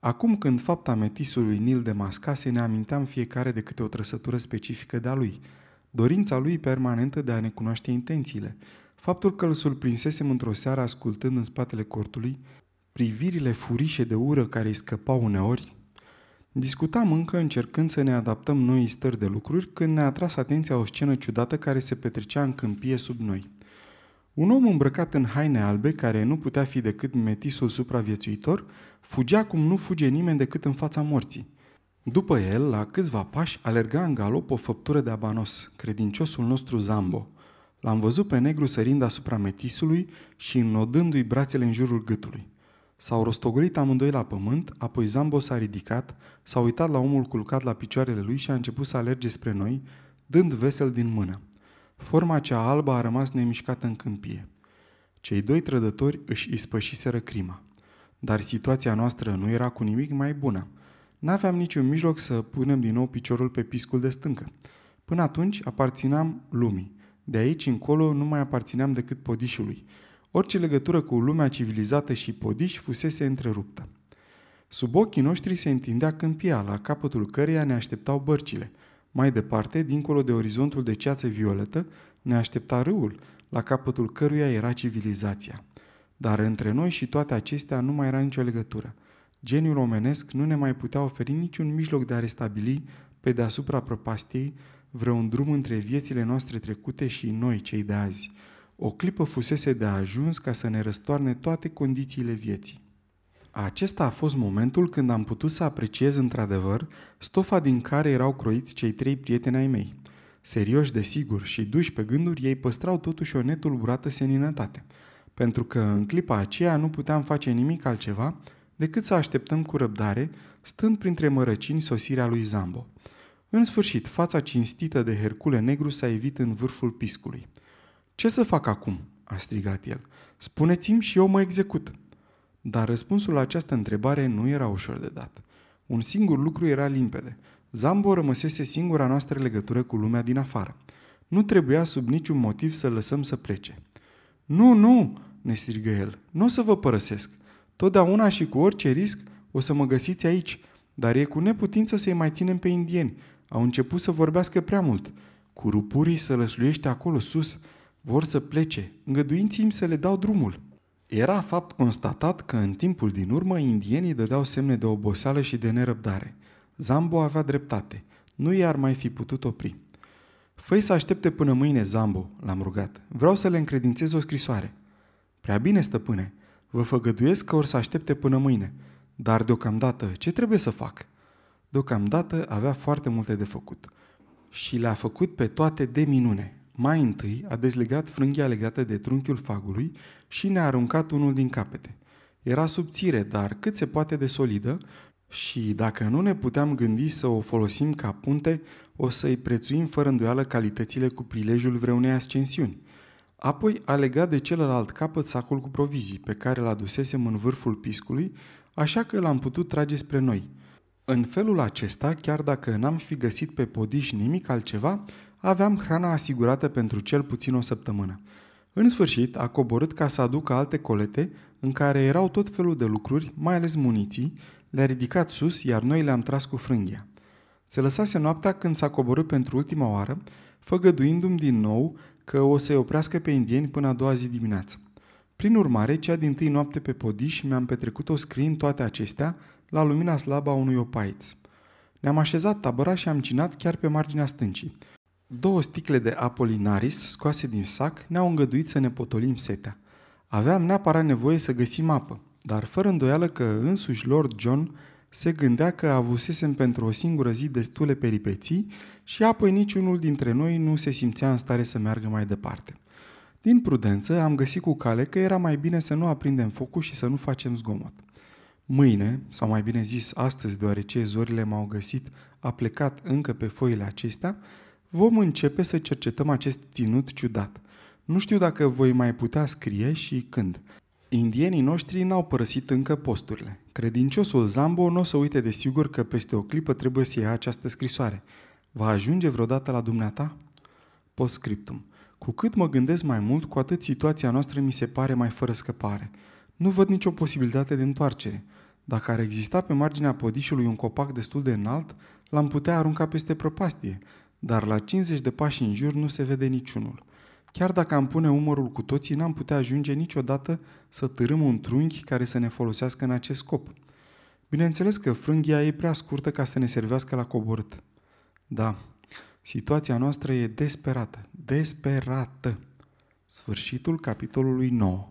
Acum când fapta metisului Nil de mascase, ne aminteam fiecare de câte o trăsătură specifică de-a lui. Dorința lui permanentă de a ne cunoaște intențiile. Faptul că îl surprinsesem într-o seară ascultând în spatele cortului, privirile furișe de ură care îi scăpau uneori, Discutam încă încercând să ne adaptăm noi stări de lucruri când ne-a atras atenția o scenă ciudată care se petrecea în câmpie sub noi. Un om îmbrăcat în haine albe, care nu putea fi decât metisul supraviețuitor, fugea cum nu fuge nimeni decât în fața morții. După el, la câțiva pași, alerga în galop o făptură de abanos, credinciosul nostru Zambo. L-am văzut pe negru sărind asupra metisului și înodându-i brațele în jurul gâtului. S-au rostogolit amândoi la pământ, apoi Zambo s-a ridicat, s-a uitat la omul culcat la picioarele lui și a început să alerge spre noi, dând vesel din mână. Forma cea albă a rămas nemișcată în câmpie. Cei doi trădători își ispășiseră crima. Dar situația noastră nu era cu nimic mai bună. N-aveam niciun mijloc să punem din nou piciorul pe piscul de stâncă. Până atunci aparțineam lumii. De aici încolo nu mai aparțineam decât podișului – Orice legătură cu lumea civilizată și podiși fusese întreruptă. Sub ochii noștri se întindea câmpia, la capătul căreia ne așteptau bărcile. Mai departe, dincolo de orizontul de ceață violetă, ne aștepta râul, la capătul căruia era civilizația. Dar între noi și toate acestea nu mai era nicio legătură. Geniul omenesc nu ne mai putea oferi niciun mijloc de a restabili pe deasupra prăpastiei vreun drum între viețile noastre trecute și noi, cei de azi – o clipă fusese de ajuns ca să ne răstoarne toate condițiile vieții. Acesta a fost momentul când am putut să apreciez într-adevăr stofa din care erau croiți cei trei prieteni ai mei. Serioși, desigur, și duși pe gânduri, ei păstrau totuși o netulburată seninătate, pentru că în clipa aceea nu puteam face nimic altceva decât să așteptăm cu răbdare, stând printre mărăcini sosirea lui Zambo. În sfârșit, fața cinstită de Hercule Negru s-a evit în vârful piscului. Ce să fac acum?" a strigat el. Spuneți-mi și eu mă execut." Dar răspunsul la această întrebare nu era ușor de dat. Un singur lucru era limpede. Zambo rămăsese singura noastră legătură cu lumea din afară. Nu trebuia sub niciun motiv să lăsăm să plece. Nu, nu, ne strigă el, nu o să vă părăsesc. Totdeauna și cu orice risc o să mă găsiți aici, dar e cu neputință să-i mai ținem pe indieni. Au început să vorbească prea mult. Cu rupurii să lăsluiește acolo sus. Vor să plece. Îngăduinți-mi să le dau drumul. Era fapt constatat că în timpul din urmă indienii dădeau semne de oboseală și de nerăbdare. Zambo avea dreptate. Nu i-ar mai fi putut opri. Făi să aștepte până mâine, Zambo, l-am rugat. Vreau să le încredințez o scrisoare. Prea bine, stăpâne. Vă făgăduiesc că or să aștepte până mâine. Dar deocamdată, ce trebuie să fac? Deocamdată avea foarte multe de făcut. Și le-a făcut pe toate de minune. Mai întâi a dezlegat frânghia legată de trunchiul fagului și ne-a aruncat unul din capete. Era subțire, dar cât se poate de solidă și dacă nu ne puteam gândi să o folosim ca punte, o să-i prețuim fără îndoială calitățile cu prilejul vreunei ascensiuni. Apoi a legat de celălalt capăt sacul cu provizii, pe care l adusesem în vârful piscului, așa că l-am putut trage spre noi. În felul acesta, chiar dacă n-am fi găsit pe podiș nimic altceva, aveam hrana asigurată pentru cel puțin o săptămână. În sfârșit, a coborât ca să aducă alte colete în care erau tot felul de lucruri, mai ales muniții, le-a ridicat sus, iar noi le-am tras cu frânghia. Se lăsase noaptea când s-a coborât pentru ultima oară, făgăduindu-mi din nou că o să-i oprească pe indieni până a doua zi dimineață. Prin urmare, cea din tâi noapte pe podiș mi-am petrecut-o scriind toate acestea la lumina slabă a unui opaiț. Ne-am așezat tabăra și am cinat chiar pe marginea stâncii. Două sticle de apolinaris scoase din sac ne-au îngăduit să ne potolim setea. Aveam neapărat nevoie să găsim apă, dar fără îndoială că însuși Lord John se gândea că avusesem pentru o singură zi destule peripeții și apoi niciunul dintre noi nu se simțea în stare să meargă mai departe. Din prudență am găsit cu cale că era mai bine să nu aprindem focul și să nu facem zgomot. Mâine, sau mai bine zis astăzi, deoarece zorile m-au găsit a plecat încă pe foile acestea, vom începe să cercetăm acest ținut ciudat. Nu știu dacă voi mai putea scrie și când. Indienii noștri n-au părăsit încă posturile. Credinciosul Zambo nu o să uite de sigur că peste o clipă trebuie să ia această scrisoare. Va ajunge vreodată la dumneata? Postscriptum. Cu cât mă gândesc mai mult, cu atât situația noastră mi se pare mai fără scăpare. Nu văd nicio posibilitate de întoarcere. Dacă ar exista pe marginea podișului un copac destul de înalt, l-am putea arunca peste prăpastie, dar la 50 de pași în jur nu se vede niciunul. Chiar dacă am pune umărul cu toții, n-am putea ajunge niciodată să târâm un trunchi care să ne folosească în acest scop. Bineînțeles că frânghia e prea scurtă ca să ne servească la coborât. Da, situația noastră e desperată, desperată. Sfârșitul capitolului 9.